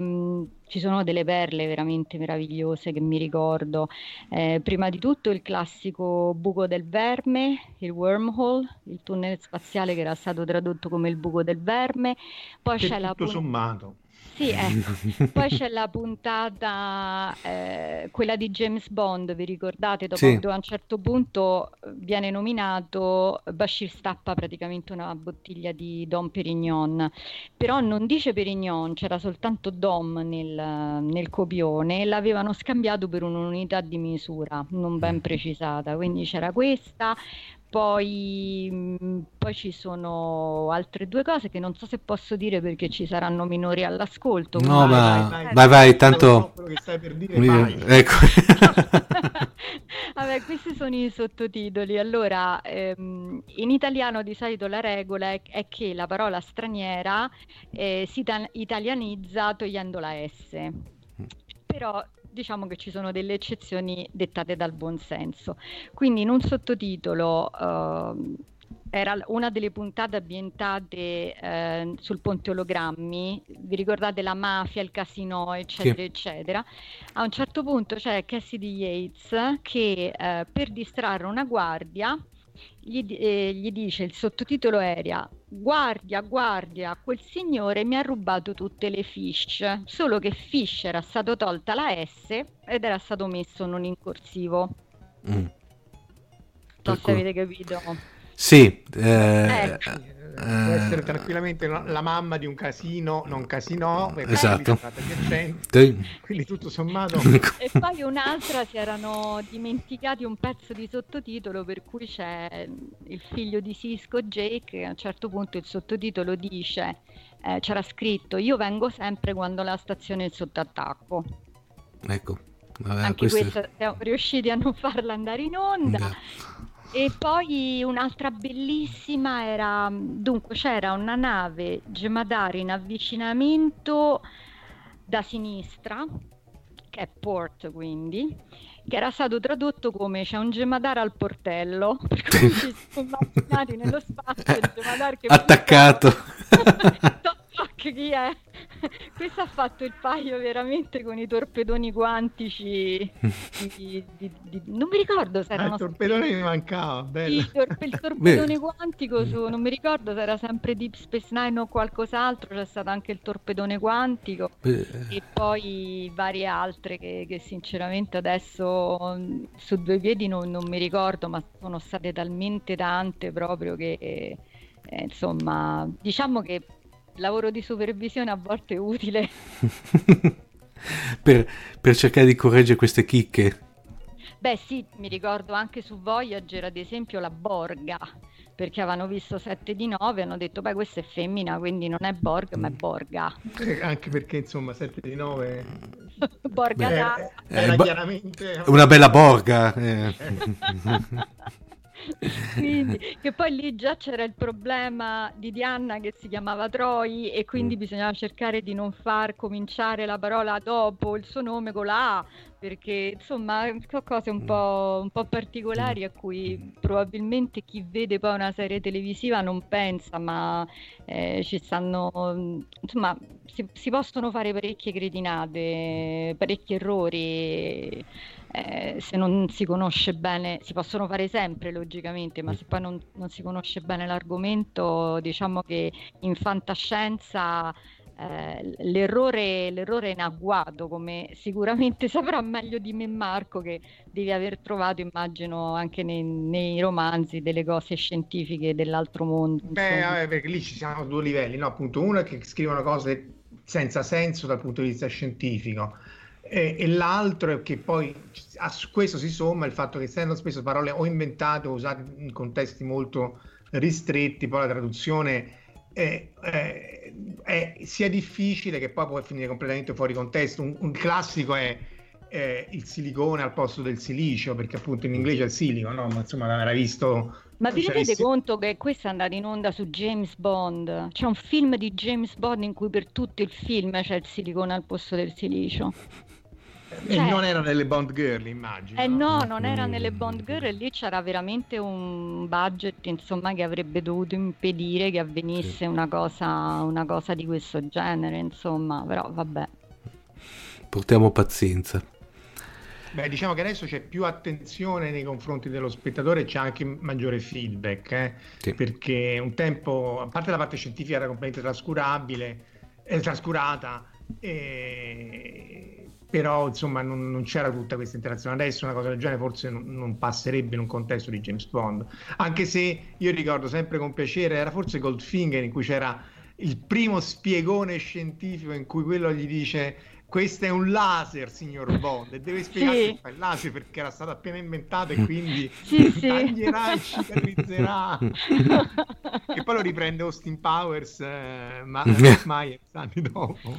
ci sono delle perle veramente meravigliose che mi ricordo. Eh, prima di tutto il classico buco del verme, il wormhole, il tunnel spaziale che era stato tradotto come il buco del verme. Poi Che c'è la tutto pun- sommato. Sì, ecco. Poi c'è la puntata, eh, quella di James Bond, vi ricordate? Dopo Sì. a un certo punto eh, viene nominato, Bashir stappa praticamente una bottiglia di Dom Perignon, però non dice Perignon, c'era soltanto Dom nel, nel copione e l'avevano scambiato per un'unità di misura non ben precisata, quindi c'era questa. Poi, mh, poi ci sono altre due cose che non so se posso dire perché ci saranno minori all'ascolto. No, quindi- ma vai, vai, tanto... Quello che stai per dire, Mi- vai. Ecco. Vabbè, questi sono i sottotitoli. Allora, ehm, in italiano di solito la regola è, è che la parola straniera eh, si ita- italianizza togliendo la S. Però diciamo che ci sono delle eccezioni dettate dal buonsenso. Quindi in un sottotitolo ehm, era una delle puntate ambientate eh, sul ponte ologrammi, vi ricordate la mafia, il casino, eccetera, Sì. eccetera. A un certo punto c'è Cassidy Yates che eh, per distrarre una guardia gli, eh, gli dice il sottotitolo era Guardia, guardia, quel signore mi ha rubato tutte le fish, solo che fish era stato tolta la S ed era stato messo non in corsivo. Mm. Non so se Ecco. avete capito. Sì, eh, Ecco. Può essere tranquillamente la la mamma di un casino, non casino, perché Esatto. quindi tutto sommato E poi un'altra si erano dimenticati un pezzo di sottotitolo per cui c'è il figlio di Cisco, Jake, che a un certo punto il sottotitolo dice, eh, c'era scritto, io vengo sempre quando la stazione è sotto attacco. ecco. Vabbè, Anche questo- questa siamo riusciti a non farla andare in onda. Eh, E poi un'altra bellissima era, dunque c'era una nave Gemadari in avvicinamento da sinistra, che è port quindi, che era stato tradotto come c'è un Gemadar al portello, per cui ci siamo immaginati nello spazio il Gemadar che Attaccato. Chi è. Questo ha fatto il paio veramente con i torpedoni quantici. Di, di, di, non mi ricordo se Ah, erano il torpedone mi mancava, bello. il, torpe- il torpedone quantico su, non mi ricordo se era sempre Deep Space Nine o qualcos'altro, c'è stato anche il torpedone quantico Eh, e poi varie altre che, che sinceramente adesso mm, su due piedi non, non mi ricordo, ma sono state talmente tante proprio che eh, insomma diciamo che lavoro di supervisione a volte è utile. per, per cercare di correggere queste chicche. Beh sì, mi ricordo anche su Voyager ad esempio la Borga, perché avevano visto 7 di 9 e hanno detto beh questa è femmina, quindi non è Borg ma è Borga. Eh, Anche perché insomma 7 di 9 Borga Beh, era, eh, era ba- chiaramente Una bella borga. eh. Quindi, che poi lì già c'era il problema di Diana che si chiamava Troy e quindi bisognava cercare di non far cominciare la parola dopo il suo nome con la A, perché insomma sono cose un po', un po' particolari a cui probabilmente chi vede poi una serie televisiva non pensa, ma eh, ci stanno, insomma, si, si possono fare parecchie cretinate, parecchi errori. Eh, se non si conosce bene, si possono fare sempre logicamente, ma se poi non, non si conosce bene l'argomento, diciamo che in fantascienza eh, l'errore, l'errore è in agguato, come sicuramente saprà meglio di me Marco, che devi aver trovato, immagino, anche nei, nei romanzi delle cose scientifiche dell'altro mondo. Beh, vabbè, perché lì ci siamo a due livelli, no? Appunto, uno è che scrivono cose senza senso dal punto di vista scientifico, e, e l'altro è che poi a questo si somma il fatto che essendo spesso parole o inventate o usate in contesti molto ristretti, poi la traduzione è, è- è sia difficile che poi può finire completamente fuori contesto. Un, un classico è eh, il silicone al posto del silicio, perché appunto in inglese è il silico, no? Ma insomma l'avrai visto. Ma vi rendete conto che questo è andato in onda su James Bond? C'è un film di James Bond in cui per tutto il film c'è il silicone al posto del silicio. E Cioè- non era nelle Bond Girl, immagino. Eh no, non era nelle Bond Girl e lì c'era veramente un budget, insomma, che avrebbe dovuto impedire che avvenisse una cosa, una cosa di questo genere, insomma, però vabbè. Portiamo pazienza. Beh, diciamo che adesso c'è più attenzione nei confronti dello spettatore e c'è anche maggiore feedback, eh? Sì. perché un tempo, a parte la parte scientifica era completamente trascurabile, eh, trascurata, e- però insomma non, non c'era tutta questa interazione. Adesso una cosa del genere forse non, non passerebbe in un contesto di James Bond, anche se io ricordo sempre con piacere, era forse Goldfinger in cui c'era il primo spiegone scientifico in cui quello gli dice questo è un laser, signor Bond, e deve spiegare Sì. che fa il laser perché era stato appena inventato e quindi Sì, sì. taglierà e cicatrizzerà. e poi lo riprende Austin Powers, eh, ma Myers anni dopo.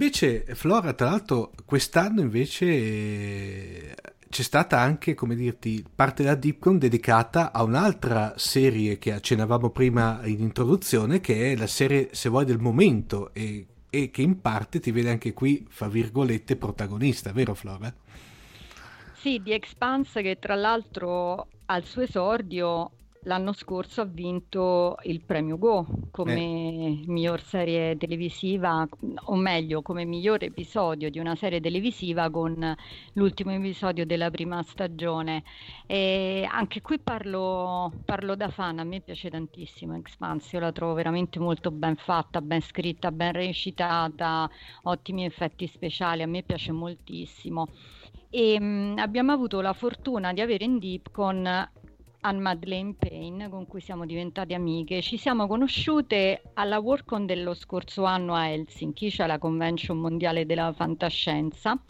Invece, Flora, tra l'altro, quest'anno invece eh, c'è stata anche, come dirti, parte della Dipcon dedicata a un'altra serie che accennavamo prima in introduzione, che è la serie, se vuoi, del momento e, e che in parte ti vede anche qui, fra virgolette, protagonista, vero Flora? Sì, di Expanse che tra l'altro al suo esordio l'anno scorso ha vinto il premio Go come Eh. miglior serie televisiva, o meglio, come miglior episodio di una serie televisiva con l'ultimo episodio della prima stagione. E anche qui parlo, parlo da fan, a me piace tantissimo Expanse, io la trovo veramente molto ben fatta, ben scritta, ben recitata, ottimi effetti speciali, a me piace moltissimo. E mh, abbiamo avuto la fortuna di avere in Deep con Anne Madeleine Payne, con cui siamo diventate amiche. Ci siamo conosciute alla Workcon dello scorso anno a Helsinki, cioè la convention mondiale della fantascienza,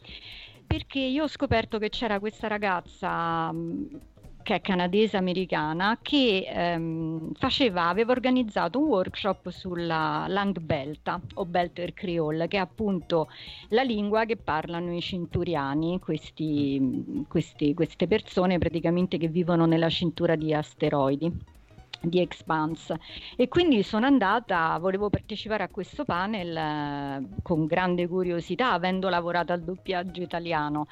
perché io ho scoperto che c'era questa ragazza mh, che è canadese americana che ehm, faceva, aveva organizzato un workshop sulla Langbelta o Belter Creole, che è appunto la lingua che parlano i cinturiani, questi, questi- queste persone praticamente che vivono nella cintura di asteroidi di Expanse e quindi sono andata, volevo partecipare a questo panel eh, con grande curiosità, avendo lavorato al doppiaggio italiano.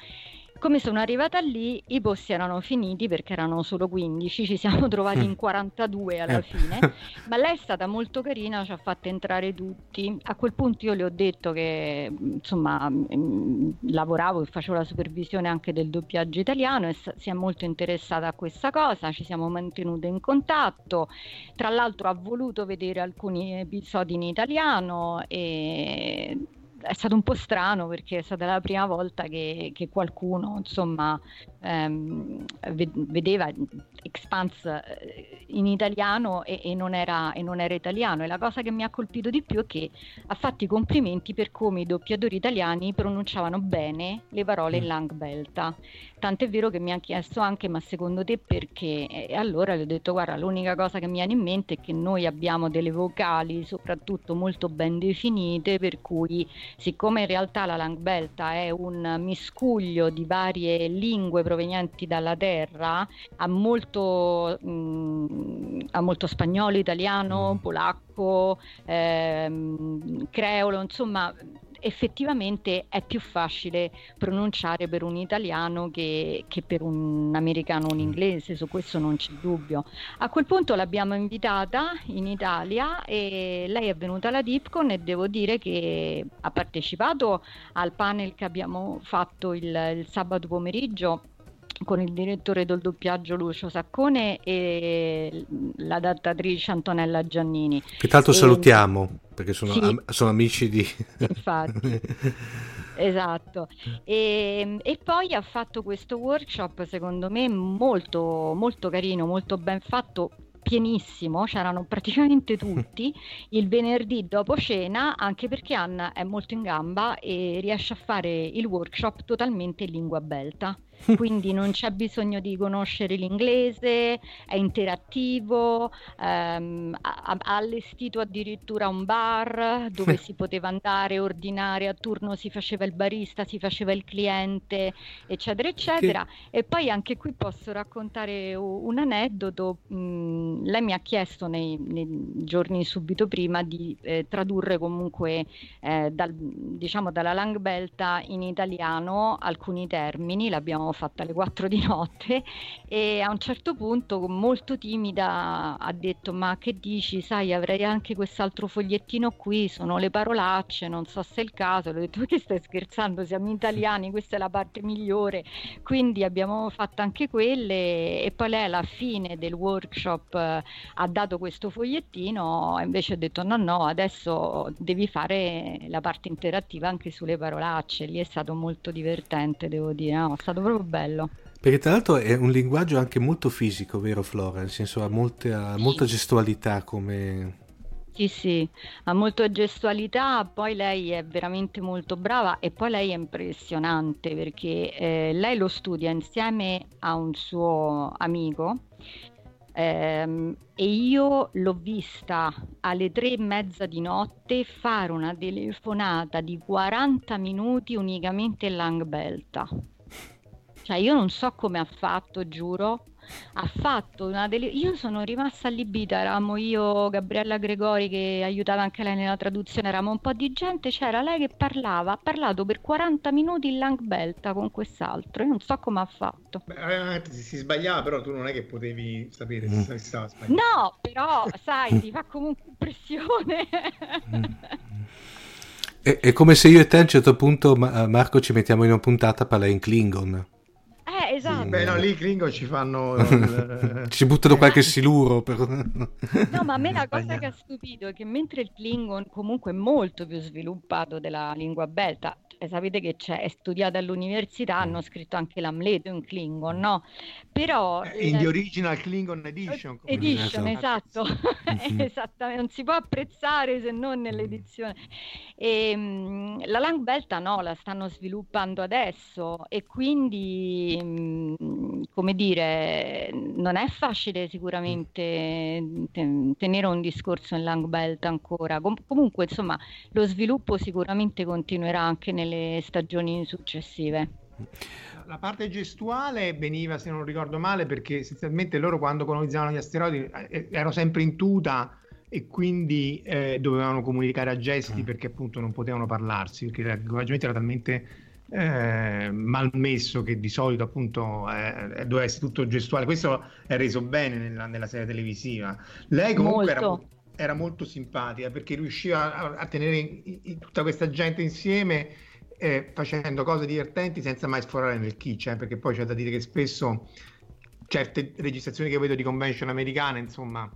Come sono arrivata lì, i posti erano finiti perché erano solo 15, ci siamo trovati in 42 alla Eh. fine, ma lei è stata molto carina, ci ha fatto entrare tutti. A quel punto io le ho detto che insomma mh, lavoravo e facevo la supervisione anche del doppiaggio italiano e si è molto interessata a questa cosa, ci siamo mantenute in contatto. Tra l'altro ha voluto vedere alcuni episodi in italiano e è stato un po' strano perché è stata la prima volta che, che qualcuno, insomma, ehm, ve- vedeva Expanse eh, in italiano e, e non era, e non era italiano. E la cosa che mi ha colpito di più è che ha fatto i complimenti per come i doppiatori italiani pronunciavano bene le parole in Langbelta. Tant'è vero che mi ha chiesto anche, ma secondo te perché? E allora gli ho detto, guarda, l'unica cosa che mi viene in mente è che noi abbiamo delle vocali soprattutto molto ben definite, per cui siccome in realtà la Langbelta è un miscuglio di varie lingue provenienti dalla terra, ha molto, mm, ha molto spagnolo, italiano, polacco, ehm, creolo, insomma effettivamente è più facile pronunciare per un italiano che, che per un americano o un inglese, su questo non c'è dubbio. A quel punto l'abbiamo invitata in Italia e lei è venuta alla Dipcon e devo dire che ha partecipato al panel che abbiamo fatto il, il sabato pomeriggio con il direttore del doppiaggio Lucio Saccone e l'adattatrice Antonella Giannini. Che tanto E- salutiamo, perché sono, Sì. am- sono amici di... Infatti. Esatto, e, e poi ha fatto questo workshop secondo me molto, molto carino, molto ben fatto, pienissimo, c'erano praticamente tutti il venerdì dopo cena, anche perché Anna è molto in gamba e riesce a fare il workshop totalmente in lingua belta. Quindi non c'è bisogno di conoscere l'inglese, è interattivo, ehm, ha, ha allestito addirittura un bar dove si poteva andare, ordinare, a turno si faceva il barista, si faceva il cliente, eccetera, eccetera. E poi anche qui posso raccontare un aneddoto. Mm, lei mi ha chiesto nei, nei giorni subito prima di eh, tradurre comunque eh, dal- diciamo dalla Langbelta in italiano alcuni termini, l'abbiamo fatta alle 4 di notte e a un certo punto molto timida ha detto ma che dici? Sai avrei anche quest'altro fogliettino qui sono le parolacce non so se è il caso. Le ho detto che stai scherzando? Siamo italiani questa è la parte migliore. Quindi abbiamo fatto anche quelle e poi lei alla fine del workshop eh, ha dato questo fogliettino e invece ho detto no no adesso devi fare la parte interattiva anche sulle parolacce. Lì è stato molto divertente devo dire no, è stato proprio bello Perché tra l'altro è un linguaggio anche molto fisico, vero Flora? Nel senso ha molta, molta gestualità come... Sì, sì, ha molto gestualità, poi lei è veramente molto brava e poi lei è impressionante perché eh, lei lo studia insieme a un suo amico ehm, e io l'ho vista alle tre e mezza di notte fare una telefonata di 40 minuti unicamente in Langbelta. Cioè io non so come ha fatto, giuro, ha fatto una delle... Io sono rimasta allibita, eravamo io, Gabriella Gregori che aiutava anche lei nella traduzione, eravamo un po' di gente, c'era lei che parlava, ha parlato per 40 minuti in Langbelta con quest'altro, io non so come ha fatto. Beh, eh, si, si sbagliava, però tu non è che potevi sapere se si stava sbagliando. No, però sai, ti fa comunque impressione. È, è come se io e te a un certo punto, Ma- Marco, ci mettiamo in una puntata a parlare in Klingon. Eh, esatto. Beh, no, lì i Klingon ci fanno... il- ci buttano qualche siluro. Per... No, ma a me la cosa che ha stupito è che mentre il Klingon comunque è molto più sviluppato della lingua belta, sapete che c'è, è studiata all'università, hanno scritto anche l'Amleto in Klingon, no? Però... in la- the original Klingon edition. Edition, esatto, esattamente, non si può apprezzare se non nell'edizione. E, mh, la Langbelta no, la stanno sviluppando adesso e quindi, mh, come dire, non è facile sicuramente te- tenere un discorso in Langbelta ancora. Com- comunque, insomma, lo sviluppo sicuramente continuerà anche nelle stagioni successive. La parte gestuale veniva, se non ricordo male, perché essenzialmente loro quando colonizzavano gli asteroidi eh, erano sempre in tuta e quindi eh, dovevano comunicare a gesti perché appunto non potevano parlarsi, perché l'equipaggiamento era talmente eh, malmesso che di solito appunto eh, doveva essere tutto gestuale. Questo è reso bene nella, nella serie televisiva. Lei comunque era, Molto. era molto simpatica perché riusciva a, a tenere i- i- tutta questa gente insieme eh, facendo cose divertenti senza mai sforare nel kitsch, eh, perché poi c'è da dire che spesso certe registrazioni che vedo di convention americane, insomma,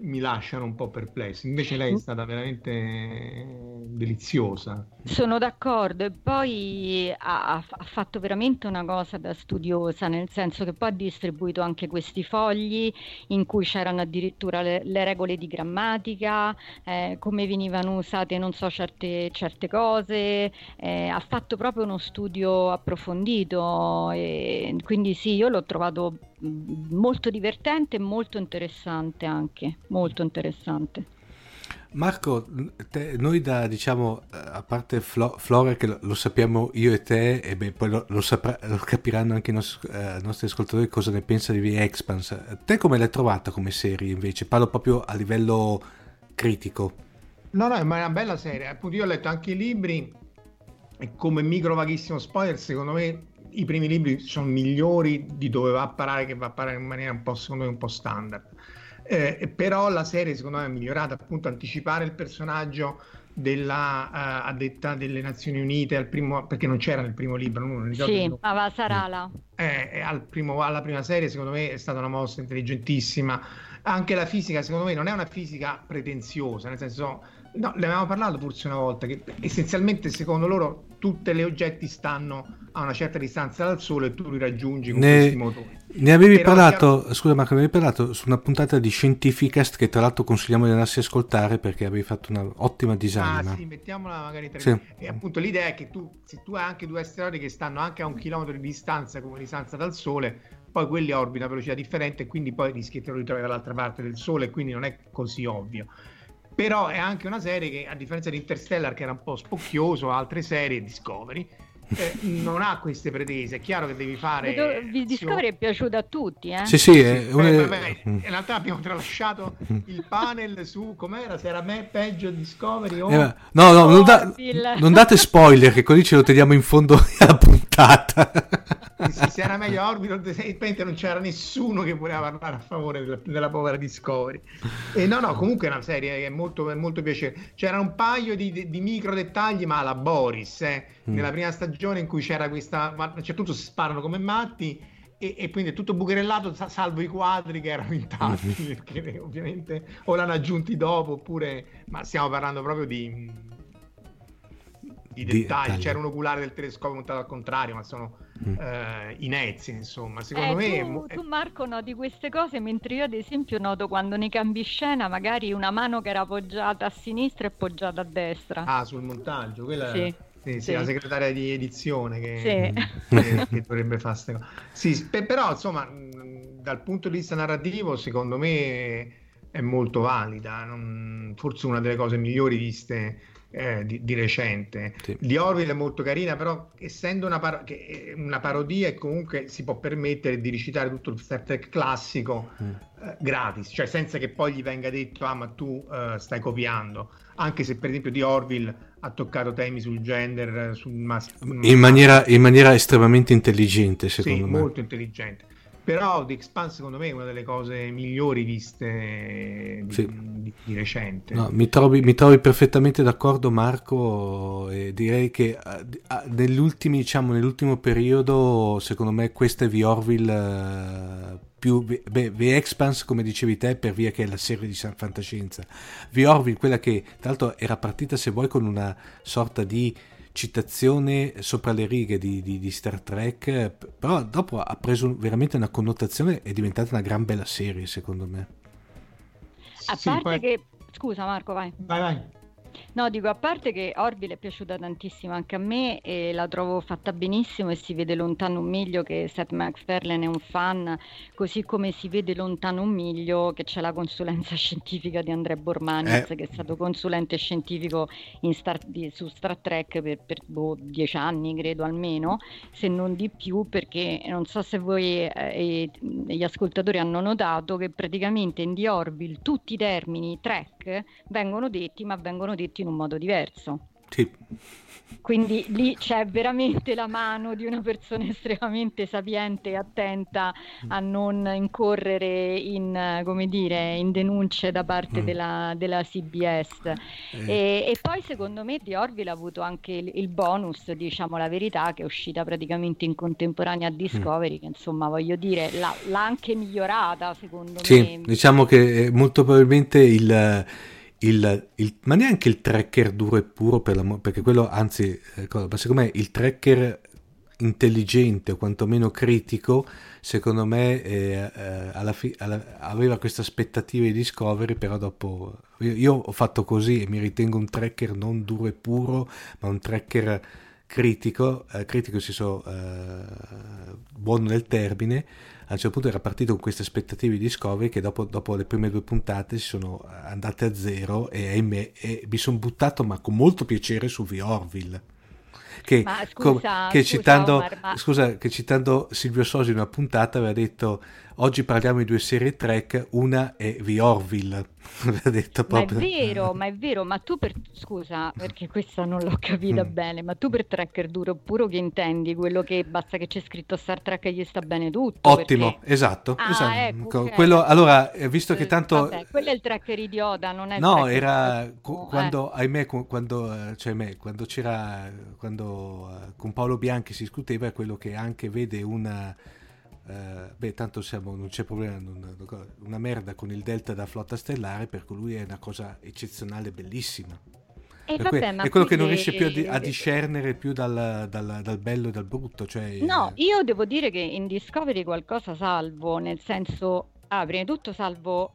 mi lasciano un po' perplesso. Invece lei è stata veramente eh, deliziosa. Sono d'accordo e poi ha, ha- fatto veramente una cosa da studiosa, nel senso che poi ha distribuito anche questi fogli in cui c'erano addirittura le, le regole di grammatica, eh, come venivano usate, non so, certe, certe cose, eh, ha fatto proprio uno studio approfondito e quindi sì, io l'ho trovato mm, molto divertente e molto interessante anche, molto interessante. Marco, te- noi da diciamo, eh, a parte Flo- Flora che lo, lo sappiamo io e te, e beh, poi lo, lo saprà- lo capiranno anche i nostri, eh, nostri ascoltatori cosa ne pensa di The Expanse. Te come l'hai trovata come serie invece? Parlo proprio a livello critico. No, no, ma è una bella serie. Appunto, io ho letto anche i libri e come micro vaghissimo spoiler, secondo me i primi libri sono migliori di dove va a parare, che va a parare in maniera un po', secondo me, un po' standard. Eh, però la serie, secondo me, è migliorata, appunto, anticipare il personaggio della eh, addetta delle Nazioni Unite al primo, perché non c'era nel primo libro, non ricordo Sì, nome. Avasarala. Eh, eh, al primo- alla prima serie, secondo me, è stata una mossa intelligentissima. Anche la fisica, secondo me, non è una fisica pretenziosa, nel senso, no, ne avevamo parlato forse una volta, che essenzialmente, secondo loro, tutti gli oggetti stanno a una certa distanza dal Sole e tu li raggiungi con questi Ne, motori. ne avevi Però parlato, scusa Marco, ne avevi parlato su una puntata di Scientificast che tra l'altro consigliamo di andarsi a ascoltare perché avevi fatto un'ottima Ah, disamina. sì, mettiamola magari tra Sì. E appunto l'idea è che tu, se tu hai anche due asteroidi che stanno anche a un chilometro di distanza come distanza dal Sole, poi quelli orbitano a velocità differente e quindi poi rischi di ritrovare dall'altra parte del Sole e quindi non è così ovvio. Però è anche una serie che, a differenza di Interstellar, che era un po' spocchioso, altre serie, Discovery, eh, non ha queste pretese. È chiaro che devi fare. Vedo- Discovery è piaciuto a tutti, eh? Sì, sì, è Beh, una- vabbè, in realtà abbiamo tralasciato il panel su com'era, se era me peggio Discovery o Eh, no, no, non, da- non date spoiler che così ce lo teniamo in fondo alla puntata. Se, se era meglio Orville evidentemente non c'era nessuno che voleva parlare a favore della, della povera Discovery. E no, no, comunque è una serie che è molto, molto piacevole. C'era un paio di, di, di micro dettagli, ma alla Boris, eh, Mm. nella prima stagione in cui c'era questa... ma A un certo punto si sparano come matti e, e quindi è tutto bucherellato, sa- salvo i quadri che erano intatti, Mm. perché ovviamente o l'hanno aggiunti dopo oppure... Ma stiamo parlando proprio di... di Di dettagli, dettagli. c'era un oculare del telescopio montato al contrario, ma sono Mm. eh, inezzi, insomma. Secondo Eh, me è tu, mo- tu, Marco noti queste cose mentre io ad esempio noto quando nei cambi scena magari una mano che era appoggiata a sinistra e appoggiata a destra. Ah, sul montaggio, quella Sì, sì, sì, sì. la segretaria di edizione che, Sì. che- che dovrebbe fare queste cose. Sì, pe- però insomma, mh, dal punto di vista narrativo, secondo me è molto valida, non- forse una delle cose migliori viste eh, di, di recente. Sì. Di Orville è molto carina, però essendo una, par- che è una parodia e comunque si può permettere di recitare tutto il Star Trek classico Mm. eh, gratis, cioè senza che poi gli venga detto ah ma tu eh, stai copiando, anche se per esempio di Orville ha toccato temi sul gender, eh, sul mas- In maniera, in maniera estremamente intelligente, sì, secondo me. molto intelligente. Però The Expanse secondo me è una delle cose migliori viste di, Sì. di- di recente. No, mi, trovi, mi trovi perfettamente d'accordo Marco e direi che eh, d- ah, diciamo, nell'ultimo periodo secondo me questa è The Orville eh, più beh, The Expanse come dicevi te per via che è la serie di fantascienza The Orville quella che tra l'altro era partita se vuoi con una sorta di citazione sopra le righe di, di- di Star Trek però dopo ha preso veramente una connotazione e è diventata una gran bella serie secondo me A Sì, parte poi- che... Scusa Marco, vai. Vai, vai. No, dico, a parte che Orville è piaciuta tantissimo anche a me e la trovo fatta benissimo e si vede lontano un miglio che Seth MacFarlane è un fan, così come si vede lontano un miglio che c'è la consulenza scientifica di Andrea Bormanis, Eh. che è stato consulente scientifico Star- di- su Star Trek per, per, boh, dieci anni, credo almeno, se non di più, perché non so se voi eh, e gli ascoltatori hanno notato che praticamente in The Orville tutti i termini Trek vengono detti, ma vengono detti in un modo diverso. sì. Quindi lì c'è veramente la mano di una persona estremamente sapiente e attenta a non incorrere in, come dire, in denunce da parte Mm. della, della CBS. Eh, E, e poi secondo me The Orville ha avuto anche il, il bonus, diciamo la verità, che è uscita praticamente in contemporanea a Discovery, che insomma voglio dire l'ha, l'ha anche migliorata secondo Sì, me. diciamo che eh, molto probabilmente il, il- il- ma neanche il tracker duro e puro per l'amore, perché quello anzi, cosa, ma secondo me il tracker intelligente o quantomeno critico, secondo me eh, eh, alla fi- alla- aveva queste aspettative di Discovery, però dopo io, io ho fatto così e mi ritengo un tracker non duro e puro, ma un tracker critico, eh, critico si so eh, buono nel termine, a un certo punto era partito con queste aspettative di Discovery che dopo, dopo le prime due puntate si sono andate a zero e ahimè e mi sono buttato ma con molto piacere su The Orville che, Ma com- scusa, che scusa, citando, Omar, ma- scusa, che citando Silvio Sosi in una puntata aveva detto oggi parliamo di due serie Trek una è The Orville detto Ma è proprio vero, ma è vero, ma tu per scusa, perché questa non l'ho capita Mm. bene, ma tu per tracker duro puro che intendi quello che basta che c'è scritto Star Trek e gli sta bene tutto? ottimo perché- esatto, Ah, esatto. ecco, Co- ok. quello allora eh, visto che Eh, tanto vabbè, quello è il tracker idiota, non è No, era idiota. cu- Eh. quando, ahimè, cu- quando, eh, cioè, ahimè, quando c'era, quando eh, con Paolo Bianchi si discuteva, è quello che anche vede una, eh, beh, tanto siamo, non c'è problema, non- una merda con il Delta da flotta stellare, per lui è una cosa eccezionale, bellissima. E Per vabbè, cui- ma è quello che non riesce più a, di- a le- discernere più dal, dal- dal bello e dal brutto. Cioè, No, io devo dire che in Discovery qualcosa salvo, nel senso, ah, prima di tutto salvo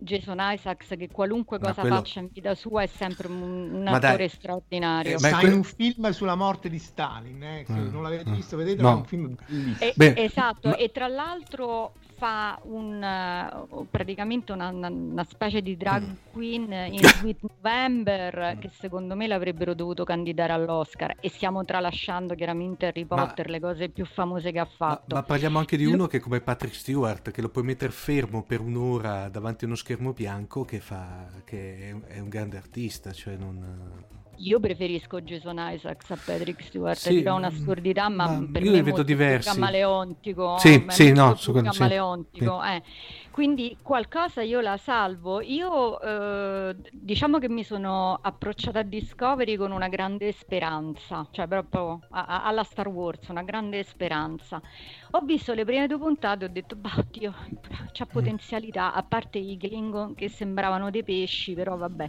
Jason Isaacs che qualunque Ma cosa quello- faccia in vita sua è sempre un, un Ma attore dai, straordinario. eh, ma Sta que- in un film sulla morte di Stalin, eh, se Mm, non l'avete mm. visto, vedete, No. è un film bellissimo. E- Beh, esatto, ma- e tra l'altro fa un, eh, praticamente una, una- specie di drag Mm. queen in Sweet November che secondo me l'avrebbero dovuto candidare all'Oscar e stiamo tralasciando chiaramente Harry Ma- Potter, le cose più famose che ha Ma, fatto. ma parliamo anche di uno che è come Patrick Stewart, che lo puoi mettere fermo per un'ora davanti a uno schermo bianco, che, fa, che è, è un grande artista, cioè non... Io preferisco Jason Isaacs a Patrick Stewart, Sì, dirò un'assurdità, ma, ma per io me vedo diversi. camaleontico. Sì, eh, sì, no, su quello sì. camaleontico, eh. Quindi qualcosa io la salvo. Io eh, diciamo che mi sono approcciata a Discovery con una grande speranza, cioè proprio a- a- alla Star Wars, una grande speranza. Ho visto le prime due puntate e ho detto, bah, oddio, c'ha potenzialità, a parte i Klingon che sembravano dei pesci, però vabbè.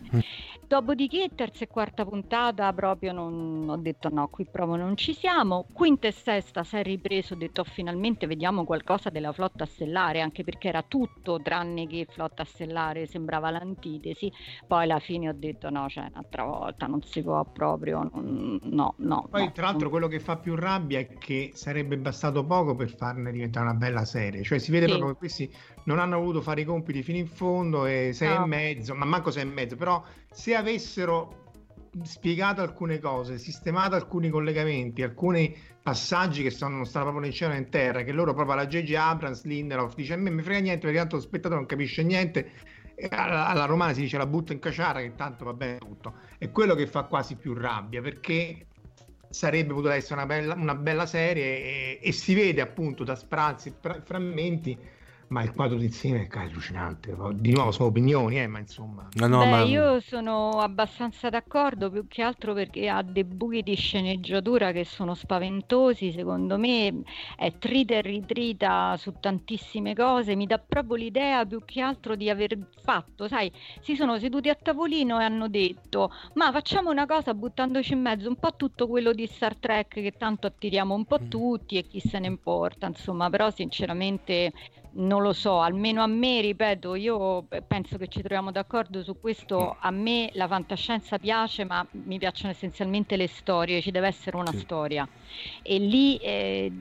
Dopodiché, terza e quarta puntata, proprio non ho detto no, qui proprio non ci siamo. Quinta e sesta si è ripreso, ho detto "Oh, finalmente vediamo qualcosa della flotta stellare, anche perché era tutto tranne che flotta stellare, sembrava l'antitesi. Poi alla fine ho detto no, cioè un'altra volta non si può proprio, non- no, no. Poi, no, tra l'altro, non- quello che fa più rabbia è che sarebbe bastato poco per farne diventare una bella serie. Cioè, si vede Sì. proprio che questi non hanno voluto fare i compiti fino in fondo e sei No. e mezzo, ma manco sei e mezzo. Però, se avessero spiegato alcune cose, sistemato alcuni collegamenti, alcuni passaggi che sono stati proprio nel cielo e in terra, che loro proprio alla J.J. Abrams, Lindelof dice a me mi frega niente perché tanto lo spettatore non capisce niente. Alla, alla romana si dice la butta in caciara che tanto va bene tutto. È quello che fa quasi più rabbia perché sarebbe potuta essere una bella, una bella serie e, e si vede appunto da sprazzi e fra- frammenti ma il quadro d'insieme è allucinante. Di nuovo sono opinioni eh, ma insomma. No, no, Beh, ma io sono abbastanza d'accordo, più che altro perché ha dei buchi di sceneggiatura che sono spaventosi, secondo me è trita e ritrita su tantissime cose, mi dà proprio l'idea più che altro di aver fatto, sai, si sono seduti a tavolino e hanno detto, ma facciamo una cosa buttandoci in mezzo un po' tutto quello di Star Trek che tanto attiriamo un po' tutti e chi se ne importa, insomma, però sinceramente non lo so, almeno a me, ripeto, io penso che ci troviamo d'accordo su questo. A me la fantascienza piace, ma mi piacciono essenzialmente le storie, ci deve essere una storia. E lì eh,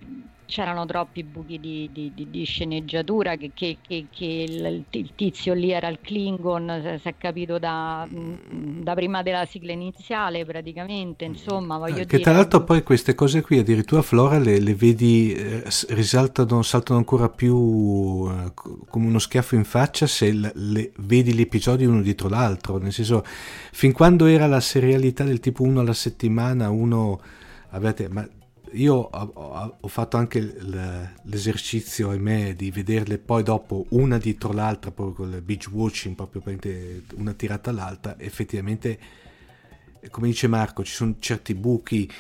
c'erano troppi buchi di, di- di- di sceneggiatura, che, che- che- che il, il tizio lì era il Klingon, si è capito da, da prima della sigla iniziale praticamente, insomma, voglio Eh, che dire... tra l'altro poi queste cose qui addirittura Flora le, le vedi eh, risaltano saltano ancora più eh, co- come uno schiaffo in faccia se le- vedi gli episodi uno dietro l'altro nel senso fin quando era la serialità del tipo uno alla settimana uno avete ma io ho, fatto anche l'esercizio ahimè di vederle poi dopo una dietro l'altra proprio con il beach watching proprio una tirata all'altra effettivamente come dice Marco, ci sono certi buchi.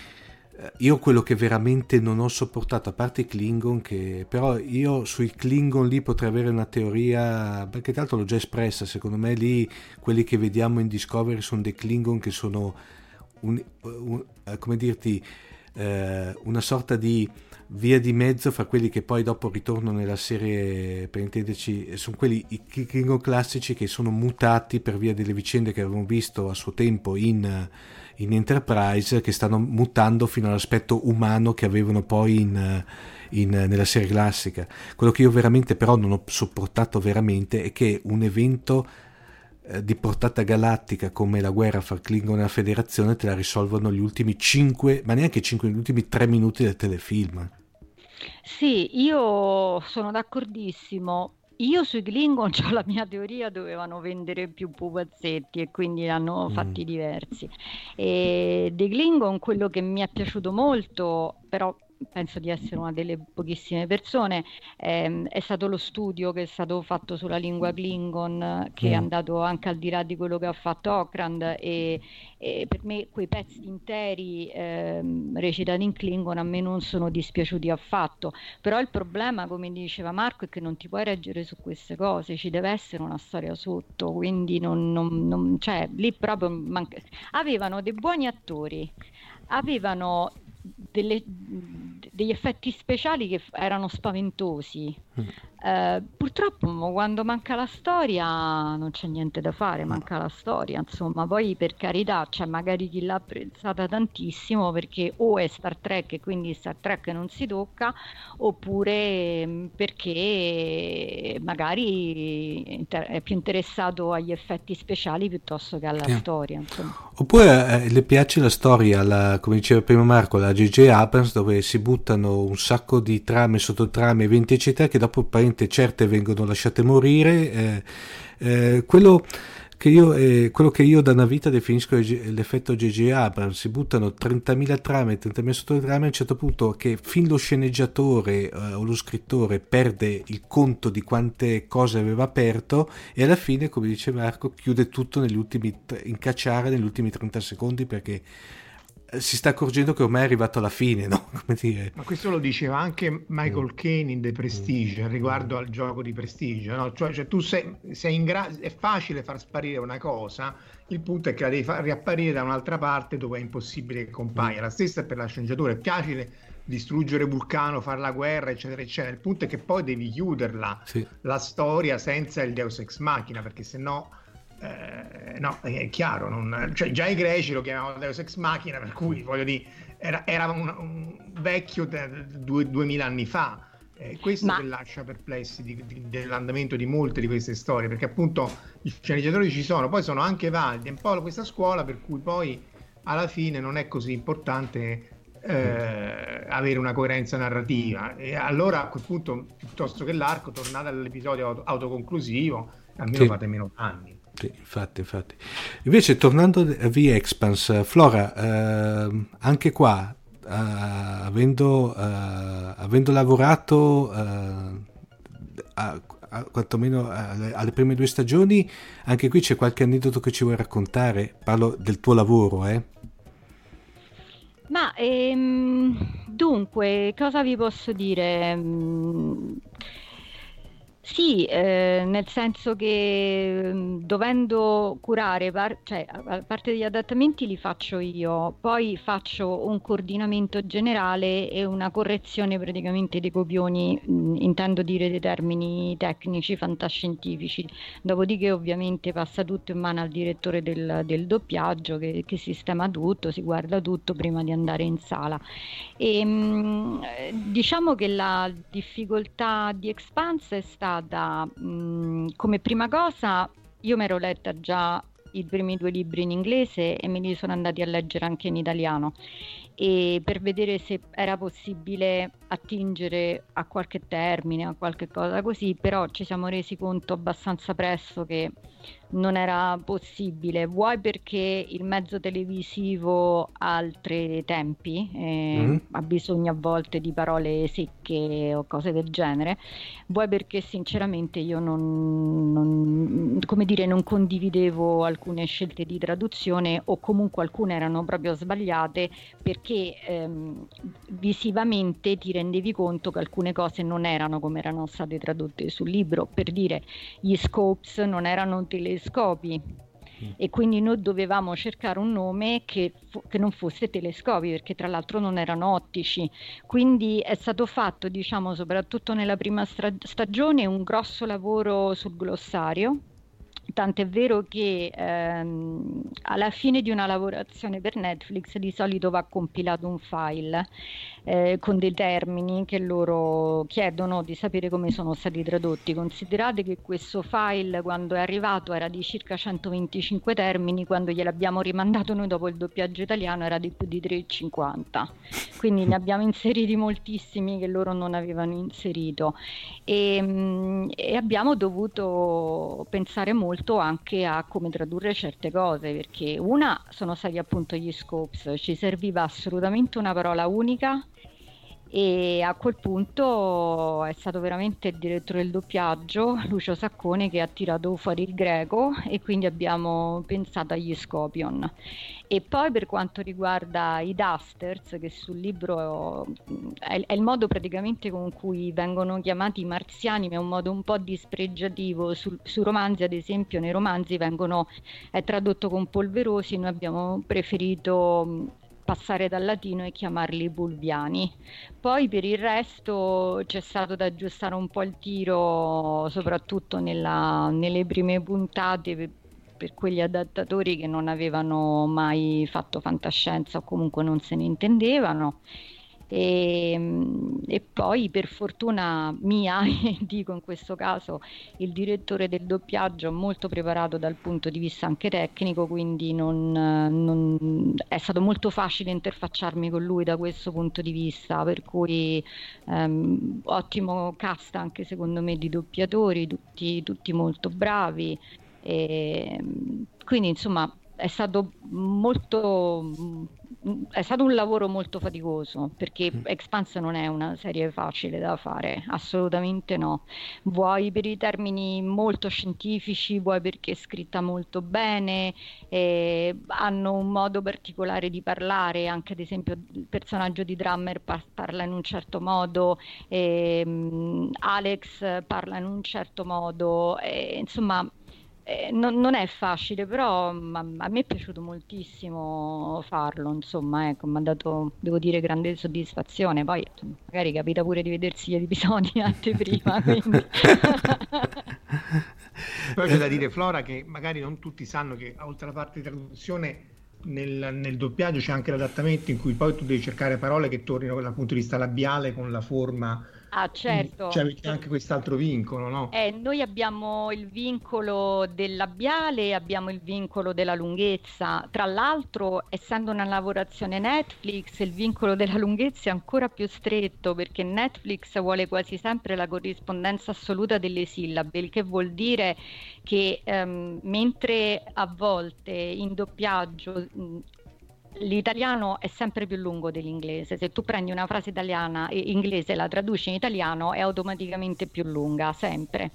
Eh, Io quello che veramente non ho sopportato, a parte i Klingon, che però io sui Klingon lì potrei avere una teoria, perché tanto l'ho già espressa, secondo me lì quelli che vediamo in Discovery sono dei Klingon che sono, un- un- eh, come dirti, eh, una sorta di via di mezzo fra quelli che poi dopo ritornano nella serie, per intenderci, sono quelli i Klingon classici che sono mutati per via delle vicende che avevamo visto a suo tempo in, in Enterprise, che stanno mutando fino all'aspetto umano che avevano poi in, in- nella serie classica. Quello che io veramente però non ho sopportato veramente è che un evento eh, di portata galattica come la guerra fra Klingon e la Federazione te la risolvono gli ultimi 5, ma neanche 5, gli ultimi 3 minuti del telefilm. Sì, io sono d'accordissimo. Io sui Klingon ho la mia teoria, dovevano vendere più pupazzetti e quindi ne hanno fatti diversi. E dei Klingon quello che mi è piaciuto molto, però penso di essere una delle pochissime persone, ehm, è stato lo studio che è stato fatto sulla lingua Klingon, che è Mm. andato anche al di là di quello che ha fatto Okrand e, e per me quei pezzi interi ehm, recitati in Klingon a me non sono dispiaciuti affatto, però il problema, come diceva Marco, è che non ti puoi reggere su queste cose, ci deve essere una storia sotto, quindi non, non- non- cioè, lì proprio manca- avevano dei buoni attori, avevano delle- degli effetti speciali che erano spaventosi. Eh, purtroppo quando manca la storia non c'è niente da fare, manca la storia, insomma, poi per carità c'è magari chi l'ha apprezzata tantissimo perché o è Star Trek e quindi Star Trek non si tocca, oppure mh, perché magari è più interessato agli effetti speciali piuttosto che alla Sì. storia, insomma. Oppure eh, le piace la storia, la- come diceva prima Marco, la J.J. Abrams, dove si buttano un sacco di trame, sottotrame, eventi eccetera, che dopo apparentemente certe vengono lasciate morire. eh, eh, quello che io, eh, quello che io da una vita definisco l'effetto J.J. Abrams, si buttano 30.000 trame, 30.000 sottotrame, a un certo punto che fin lo sceneggiatore eh, o lo scrittore perde il conto di quante cose aveva aperto e alla fine, come dice Marco, chiude tutto negli ultimi, incacciare negli ultimi 30 secondi perché si sta accorgendo che ormai è arrivato alla fine, no? Come dire. Ma questo lo diceva anche Michael mm. Caine in The Prestige mm. riguardo al gioco di Prestige, no? Cioè, cioè tu sei, sei in grado, è facile far sparire una cosa, il punto è che la devi far riapparire da un'altra parte dove è impossibile che compaia. Mm. La stessa è per la sceneggiatura, è facile distruggere Vulcano, fare la guerra, eccetera, eccetera. Il punto è che poi devi chiuderla sì. la storia senza il Deus Ex Machina, perché se no eh, no, è chiaro, non, cioè, già i greci lo chiamavano Deus Ex Machina, per cui voglio dire, era, era un, un, vecchio de, due, duemila anni fa. Eh, questo Ma... che lascia perplessi di, di, dell'andamento di molte di queste storie, perché appunto i sceneggiatori ci sono, poi sono anche validi, è un po' questa scuola per cui poi alla fine non è così importante eh, avere una coerenza narrativa. E allora a quel punto, piuttosto che l'arco, tornate all'episodio autoconclusivo, almeno sì. fate meno danni. Sì, infatti, infatti. Invece, tornando a V-Expanse, Flora, eh, anche qua, eh, avendo, eh, avendo, lavorato eh, a, a, quantomeno alle, alle, prime due stagioni, anche qui c'è qualche aneddoto che ci vuoi raccontare? Parlo del tuo lavoro, eh? Ma ehm, dunque, cosa vi posso dire? Sì, eh, nel senso che mm, dovendo curare, par- cioè a parte degli adattamenti li faccio io, poi faccio un coordinamento generale e una correzione praticamente dei copioni, mh, mm, intendo dire dei termini tecnici, fantascientifici. Dopodiché ovviamente passa tutto in mano al direttore del, del doppiaggio che, che, sistema tutto, si guarda tutto prima di andare in sala. E, mh, mm, diciamo che la difficoltà di Expanse è stata stata mh, mm, come prima cosa, io mi ero letta già i primi due libri in inglese e me li sono andati a leggere anche in italiano. E per vedere se era possibile attingere a qualche termine, a qualche cosa così, però ci siamo resi conto abbastanza presto che non era possibile, vuoi perché il mezzo televisivo ha altri tempi, eh, mm. ha bisogno a volte di parole secche o cose del genere, vuoi perché sinceramente io non, non, come dire, non condividevo alcune scelte di traduzione o comunque alcune erano proprio sbagliate perché ehm, visivamente ti rendevi conto che alcune cose non erano come erano state tradotte sul libro, per dire gli scopes non erano telescopi. Mm. e quindi noi dovevamo cercare un nome che, che, non fosse telescopi perché tra l'altro non erano ottici. Quindi è stato fatto diciamo soprattutto nella prima stra- stagione un grosso lavoro sul glossario. Tant'è vero che ehm, alla fine di una lavorazione per Netflix di solito va compilato un file eh, con dei termini che loro chiedono di sapere come sono stati tradotti. Considerate che questo file quando è arrivato era di circa 125 termini, quando gliel'abbiamo rimandato noi dopo il doppiaggio italiano era di più di 350. Quindi ne abbiamo inseriti moltissimi che loro non avevano inserito e, mm, e abbiamo dovuto pensare molto anche a come tradurre certe cose perché una sono stati appunto gli scopes, ci serviva assolutamente una parola unica e a quel punto è stato veramente il direttore del doppiaggio Lucio Saccone che ha tirato fuori il greco e quindi abbiamo pensato agli Scopion e poi per quanto riguarda i Dusters che sul libro è, è il modo praticamente con cui vengono chiamati i marziani ma è un modo un po' dispregiativo. Su, su romanzi ad esempio nei romanzi vengono è tradotto con polverosi noi abbiamo preferito passare dal latino e chiamarli bulviani. Poi per il resto c'è stato da aggiustare un po' il tiro, soprattutto nella, nelle prime puntate per, per quegli adattatori che non avevano mai fatto fantascienza o comunque non se ne intendevano e, ehm, e, poi per fortuna mia, dico in questo caso, il direttore del doppiaggio molto preparato dal punto di vista anche tecnico, quindi non, non, è stato molto facile interfacciarmi con lui da questo punto di vista, per cui ehm, ottimo cast anche secondo me di doppiatori, tutti, tutti molto bravi. E, quindi insomma è stato molto è stato un lavoro molto faticoso perché Expanse non è una serie facile da fare, assolutamente no. Vuoi per i termini molto scientifici, vuoi perché è scritta molto bene, eh, hanno un modo particolare di parlare, anche ad esempio il personaggio di Drummer par- parla in un certo modo, ehm, Alex parla in un certo modo, eh, insomma eh, non, non, è facile, però ma, a me è piaciuto moltissimo farlo, insomma, ecco, mi ha dato, devo dire, grande soddisfazione. Poi magari capita pure di vedersi gli episodi anteprima, quindi... Poi c'è da dire, Flora, che magari non tutti sanno che oltre alla parte di traduzione nel, nel, doppiaggio c'è anche l'adattamento in cui poi tu devi cercare parole che tornino dal punto di vista labiale con la forma Ah, certo. Cioè avete anche quest'altro vincolo, no? Eh, noi abbiamo il vincolo del labiale e abbiamo il vincolo della lunghezza. Tra l'altro, essendo una lavorazione Netflix, il vincolo della lunghezza è ancora più stretto perché Netflix vuole quasi sempre la corrispondenza assoluta delle sillabe, il che vuol dire che ehm, mentre a volte in doppiaggio l'italiano è sempre più lungo dell'inglese. Se tu prendi una frase italiana e inglese la traduci in italiano è automaticamente più lunga, sempre.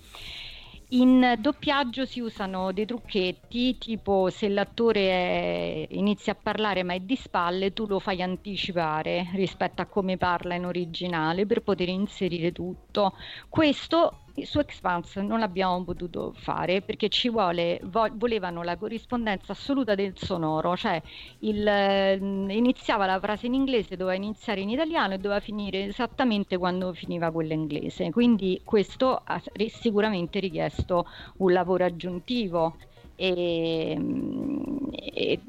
In doppiaggio si usano dei trucchetti, tipo se l'attore è, inizia a parlare ma è di spalle, tu lo fai anticipare rispetto a come parla in originale per poter inserire tutto. Questo su Expanse non l'abbiamo potuto fare perché ci vuole, vo- volevano la corrispondenza assoluta del sonoro, cioè il, eh, iniziava la frase in inglese, doveva iniziare in italiano e doveva finire esattamente quando finiva quella inglese. Quindi questo ha sicuramente richiesto un lavoro aggiuntivo e, e,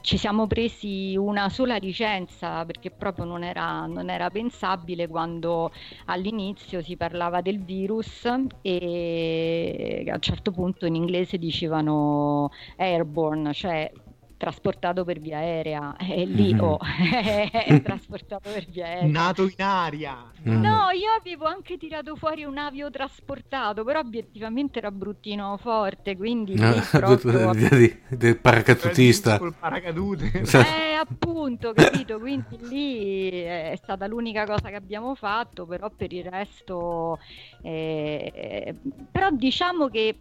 ci siamo presi una sola licenza perché proprio non era, non era, pensabile quando all'inizio si parlava del virus e a un certo punto in inglese dicevano airborne, cioè trasportato per via aerea e lì mm-hmm. oh, è trasportato per via aerea. Nato in aria. Mm. no io avevo anche tirato fuori un avio trasportato però obiettivamente era bruttino forte quindi no, proprio... del paracadutista col paracadute. Eh appunto capito? Quindi lì è stata l'unica cosa che abbiamo fatto però per il resto eh, però diciamo che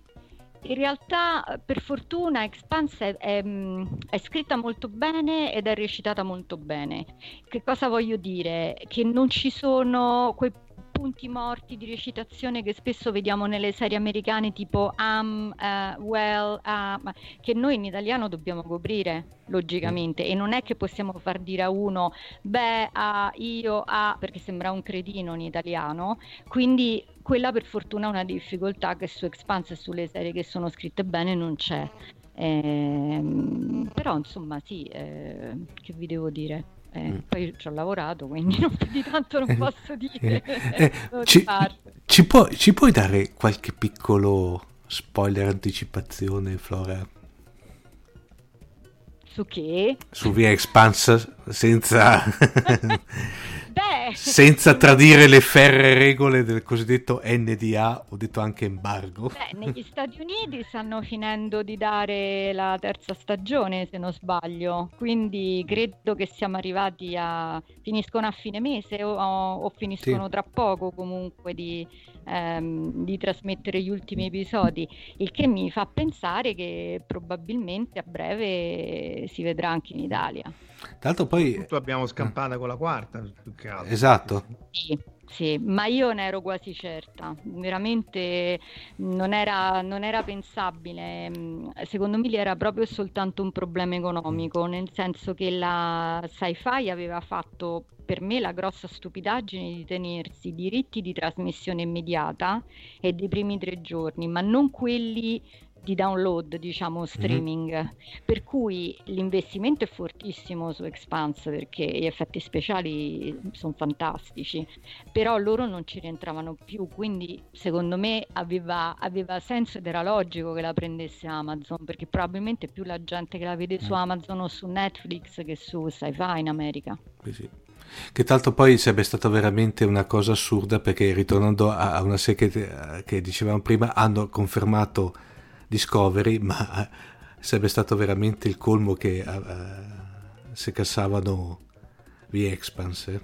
in realtà, per fortuna, Expanse è, è, mm, è, scritta molto bene ed è recitata molto bene. Che cosa voglio dire? Che non ci sono quei punti morti di recitazione che spesso vediamo nelle serie americane tipo am, uh, well, uh, che noi in italiano dobbiamo coprire logicamente e non è che possiamo far dire a uno beh, a, io, a, perché sembra un cretino in italiano, quindi quella per fortuna è una difficoltà che su Expanse e sulle serie che sono scritte bene non c'è. Eh, però insomma sì, eh, che vi devo dire? Eh, mm. Poi ci ho lavorato, quindi non più di tanto non posso dire. Eh, ci, ci, puoi, ci, puoi, dare qualche piccolo spoiler, anticipazione, Flora? Su che? Su Via Expanse senza... senza tradire le ferre regole del cosiddetto NDA, ho detto anche embargo. Beh, negli Stati Uniti stanno finendo di dare la terza stagione, se non sbaglio, quindi credo che siamo arrivati a... finiscono a fine mese o, o finiscono sì. tra poco comunque di, ehm, di trasmettere gli ultimi episodi, il che mi fa pensare che probabilmente a breve si vedrà anche in Italia. Tra l'altro poi... Tutto abbiamo scampata con la quarta. Esatto. Sì, sì, ma io ne ero quasi certa, veramente non era, non era pensabile, secondo me lì era proprio soltanto un problema economico, nel senso che la sci-fi aveva fatto per me la grossa stupidaggine di tenersi diritti di trasmissione immediata e dei primi tre giorni, ma non quelli di download, diciamo, streaming. Mm-hmm. Per cui l'investimento è fortissimo su Expanse perché gli effetti speciali sono fantastici, però loro non ci rientravano più, quindi secondo me aveva, aveva senso ed era logico che la prendesse Amazon, perché probabilmente più la gente che la vede su mm. Amazon o su Netflix che su Sci-Fi in America. Sì, sì. Che tra l'altro poi sarebbe stata veramente una cosa assurda perché ritornando a, una serie che, che dicevamo prima hanno confermato Discovery, ma eh, sarebbe stato veramente il colmo che eh, se cassavano The Expanse.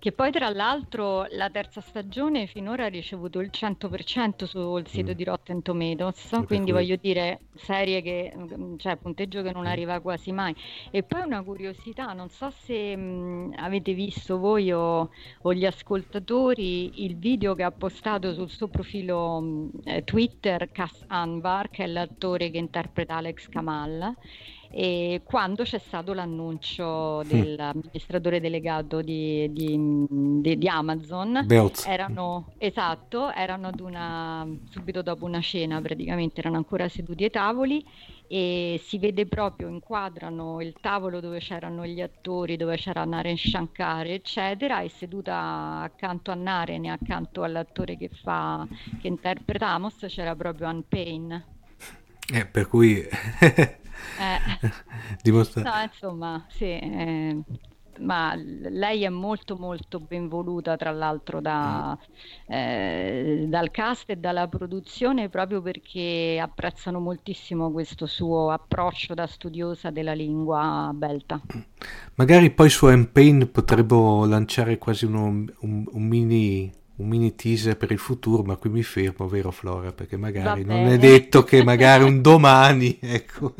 Che poi tra l'altro la terza stagione finora ha ricevuto il 100% sul sito Mm. di Rotten Tomatoes, per quindi voglio dire serie che, mm, cioè punteggio che non Mm. arriva quasi mai. E poi una curiosità, non so se mh, avete visto voi o, o gli ascoltatori il video che ha postato sul suo profilo mh, eh, Twitter Cass Anwar, che è l'attore che interpreta Alex Kamal. E quando c'è stato l'annuncio dell'amministratore delegato di, di- di- di Amazon, Beoz. erano esatto, erano ad una, subito dopo una cena, praticamente erano ancora seduti ai tavoli e si vede proprio, inquadrano il tavolo dove c'erano gli attori, dove c'era Naren Shankar, eccetera, e seduta accanto a Naren e accanto all'attore che fa, che interpreta Amos c'era proprio Anne Payne. Eh, per cui Eh. dimostra... No, insomma, sì, eh, ma lei è molto molto ben voluta tra l'altro da, eh, dal cast e dalla produzione proprio perché apprezzano moltissimo questo suo approccio da studiosa della lingua belta. Magari poi su M-Pain potrebbero lanciare quasi uno- un, un mini, un mini teaser per il futuro, ma qui mi fermo, vero Flora? Perché magari non è detto che magari un domani, ecco.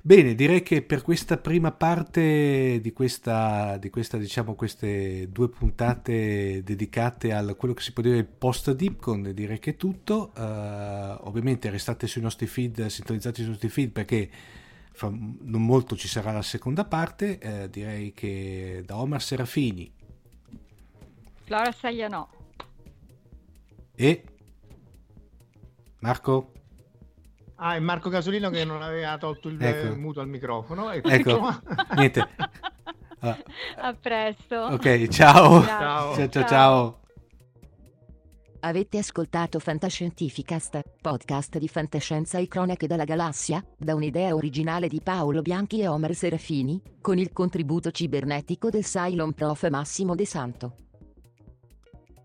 Bene, direi che per questa prima parte di questa, di questa, diciamo, queste due puntate dedicate a quello che si può dire il post Dipcon, direi che è tutto. Eh, ovviamente restate sui nostri feed, sintonizzati sui nostri feed perché fra non molto ci sarà la seconda parte. Eh, direi che da Omar Serafini Flora Saglia no. e Marco. Ah, è Marco Casolino che non aveva tolto il Ecco. muto al microfono. E Ecco, qua. niente. Ah, A presto. ok, ciao. Ciao. ciao, ciao. ciao. Avete ascoltato Fantascientificast, podcast di fantascienza e cronache dalla galassia, da un'idea originale di Paolo Bianchi e Omer Serafini, con il contributo cibernetico del Cylon Prof Massimo De Santo.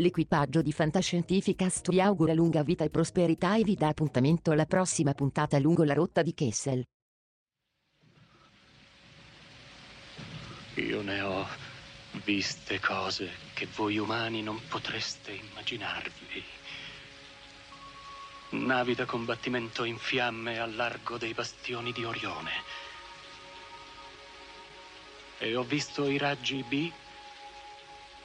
L'equipaggio di Fantascientificast vi augura lunga vita e prosperità e vi dà appuntamento alla prossima puntata lungo la rotta di Kessel. Io ne ho viste cose che voi umani non potreste immaginarvi. Navi da combattimento in fiamme al largo dei bastioni di Orione. E ho visto i raggi B